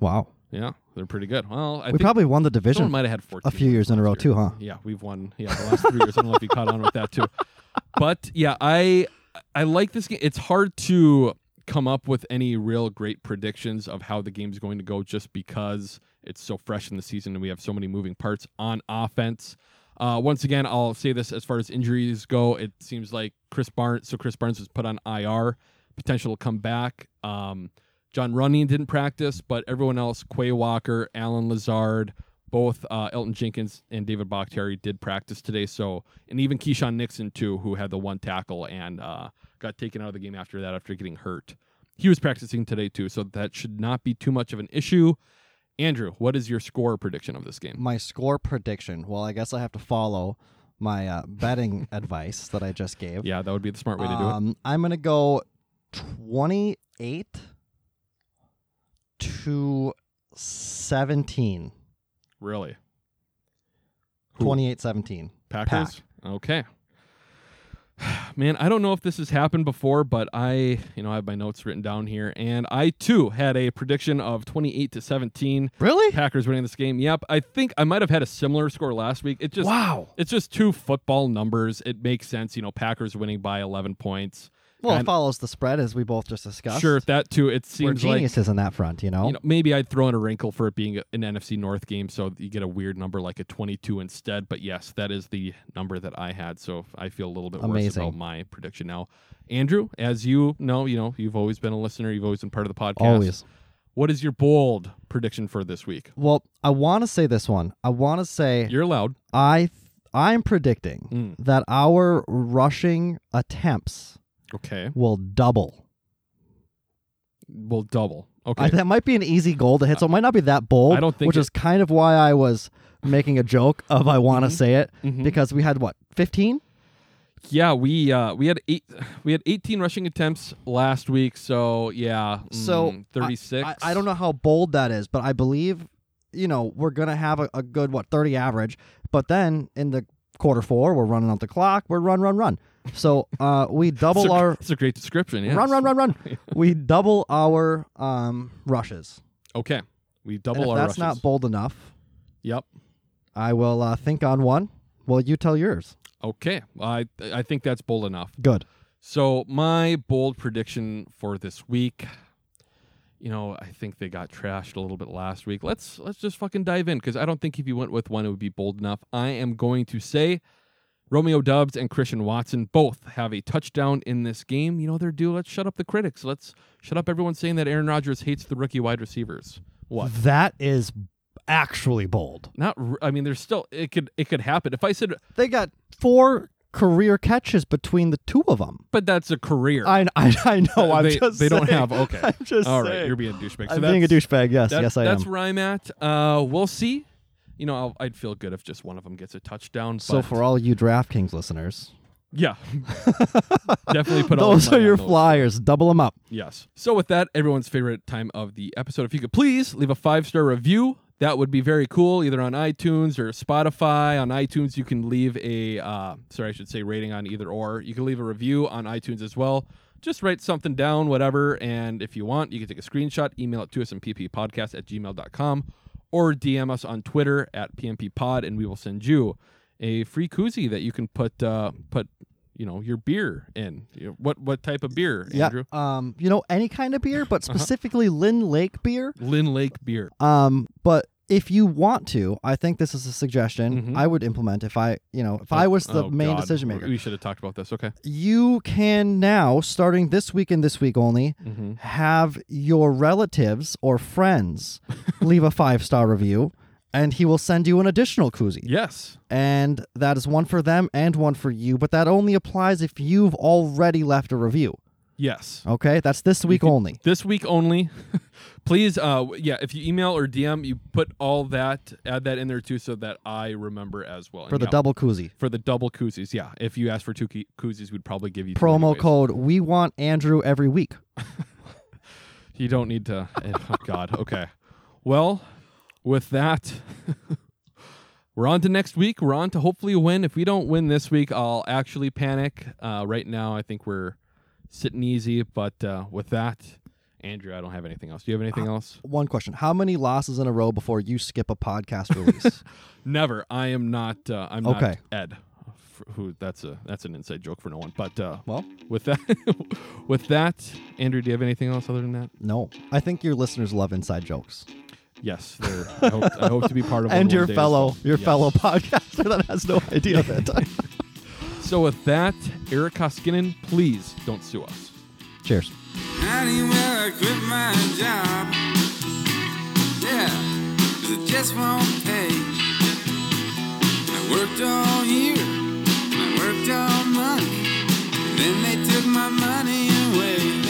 Wow. Yeah, they're pretty good. Well, I we think probably won the someone division might have had a few years in a row year. too, huh? Yeah, we've won. Yeah, the last three years. I don't know if you caught on with that too, but yeah, I I like this game. It's hard to come up with any real great predictions of how the game's going to go, just because it's so fresh in the season and we have so many moving parts on offense. Uh, once again, I'll say this as far as injuries go. It seems like Krys Barnes. So Krys Barnes was put on IR, potential to come back. Um, Jon Runyan didn't practice, but everyone else, Quay Walker, Allen Lazard, both uh, Elgton Jenkins and David Bakhtiari did practice today. So, and even Keisean Nixon too, who had the one tackle and uh, got taken out of the game after that after getting hurt. He was practicing today too, so that should not be too much of an issue. Andrew, what is your score prediction of this game? My score prediction. Well, I guess I have to follow my uh, betting advice that I just gave. Yeah, that would be the smart way to do it. Um, I'm gonna go 28 to 17. Really, Who? 28 17. Packers. Okay. Man, I don't know if this has happened before, but I, you know, I have my notes written down here, and I too had a prediction of 28 to 17. Really? Packers winning this game. Yep. I think I might have had a similar score last week. It just wow. it's just two football numbers. It makes sense, you know, Packers winning by 11 points. Well, it follows the spread as we both just discussed. Sure, that too. It We're seems like geniuses in that front, you know? you know, maybe I'd throw in a wrinkle for it being an NFC North game, so you get a weird number like a 22 instead. But yes, that is the number that I had, so I feel a little bit worse Amazing. about my prediction now. Andrew, as you know, you know, you've always been a listener, you've always been part of the podcast. Always. What is your bold prediction for this week? Well, I want to say this one. I want to say You're allowed. I I'm predicting Mm. that our rushing attempts Okay, will double. we'll double. Okay, I, that might be an easy goal to hit, so it might not be that bold. I don't think which it- is kind of why I was making a joke of I want to Mhm. say it Mhm. because we had what 15. Yeah, we uh we had eight we had 18 rushing attempts last week, so yeah, So mm, 36. I, I don't know how bold that is, but I believe you know we're gonna have a, a good what thirty average, but then in the quarter four we're running out the clock. We're run run run. So uh, we It's double a, our it's a great description. Yeah. run run run run. we double our um, rushes. Okay. We And double if our that's rushes. not bold enough, Yep. I will uh, think on one. Well, you tell yours. Okay. I I think that's bold enough. Good. So my bold prediction for this week, you know, I think they got trashed a little bit last week. Let's let's just fucking dive in because I don't think if you went with one, it would be bold enough. I am going to say Romeo Doubs and Christian Watson both have a touchdown in this game. You know they're due. Let's shut up the critics. Let's shut up everyone saying that Aaron Rodgers hates the rookie wide receivers. What? That is actually bold. Not. I mean, there's still it could it could happen. If I said, They got four career catches between the two of them. but that's a career. I I, I know. I'm they, just they don't have okay. I'm just All right, you're being a douchebag. So I'm being a douchebag. Yes, That- yes, I that's am. where I'm at. Uh, we'll see. You know, I'll, I'd feel good if just one of them gets a touchdown. So for all you DraftKings listeners, yeah, definitely put all those are your those. flyers. Double them up. Yes. So with that, everyone's favorite time of the episode. If you could please leave a five star review, that would be very cool. Either on iTunes or Spotify. On iTunes, you can leave a uh, sorry, I should say rating on either or. You can leave a review on iTunes as well. Just write something down, whatever. And if you want, you can take a screenshot, email it to us at pppodcast at gmail.com or DM us on Twitter at pmpod, and we will send you a free koozie that you can put uh, put you know your beer in. You know, what what type of beer, Andrew? Um, you know, any kind of beer, but Uh-huh. specifically Lyn Lake beer. Lyn Lake beer. Um, but if you want to, I think this is a suggestion Mhm. I would implement if I, you know, if I was the Oh, main God. decision maker. We should have talked about this. Okay. You can now, starting this week and this week only, Mm-hmm. have your relatives or friends leave a five star review, and he will send you an additional koozie. Yes. And that is one for them and one for you, but that only applies if you've already left a review. Yes. Okay, that's this week only. This week only. Please, uh, yeah, if you email or DM, you put all that, add that in there too, so that I remember as well. For And the yeah, double koozie. For the double koozies, yeah. If you ask for two koozies, we'd probably give you two Promo anyways. code we want Andrew every week. You don't need to. oh God. Okay. Well, with that, we're on to next week. We're on to hopefully win. If we don't win this week, I'll actually panic. Uh, right now, I think we're sitting easy. But uh, with that, Andrew, I don't have anything else. Do you have anything else? One question. How many losses in a row before you skip a podcast release? Never. I am not. Uh, I'm Okay. not Ed. Who? That's a that's an inside joke for no one. But uh, well, with that, with that, Andrew, do you have anything else other than that? no. I think your listeners love inside jokes. Yes, I, hope, I hope to be part of and your fellow well. your Yes. fellow podcaster that has no idea of it. So with that, Eric Koskinen, please don't sue us. Cheers. Well, I quit my job. Yeah, 'cause it just won't pay. I worked all year, I worked all month. Then they took my money away.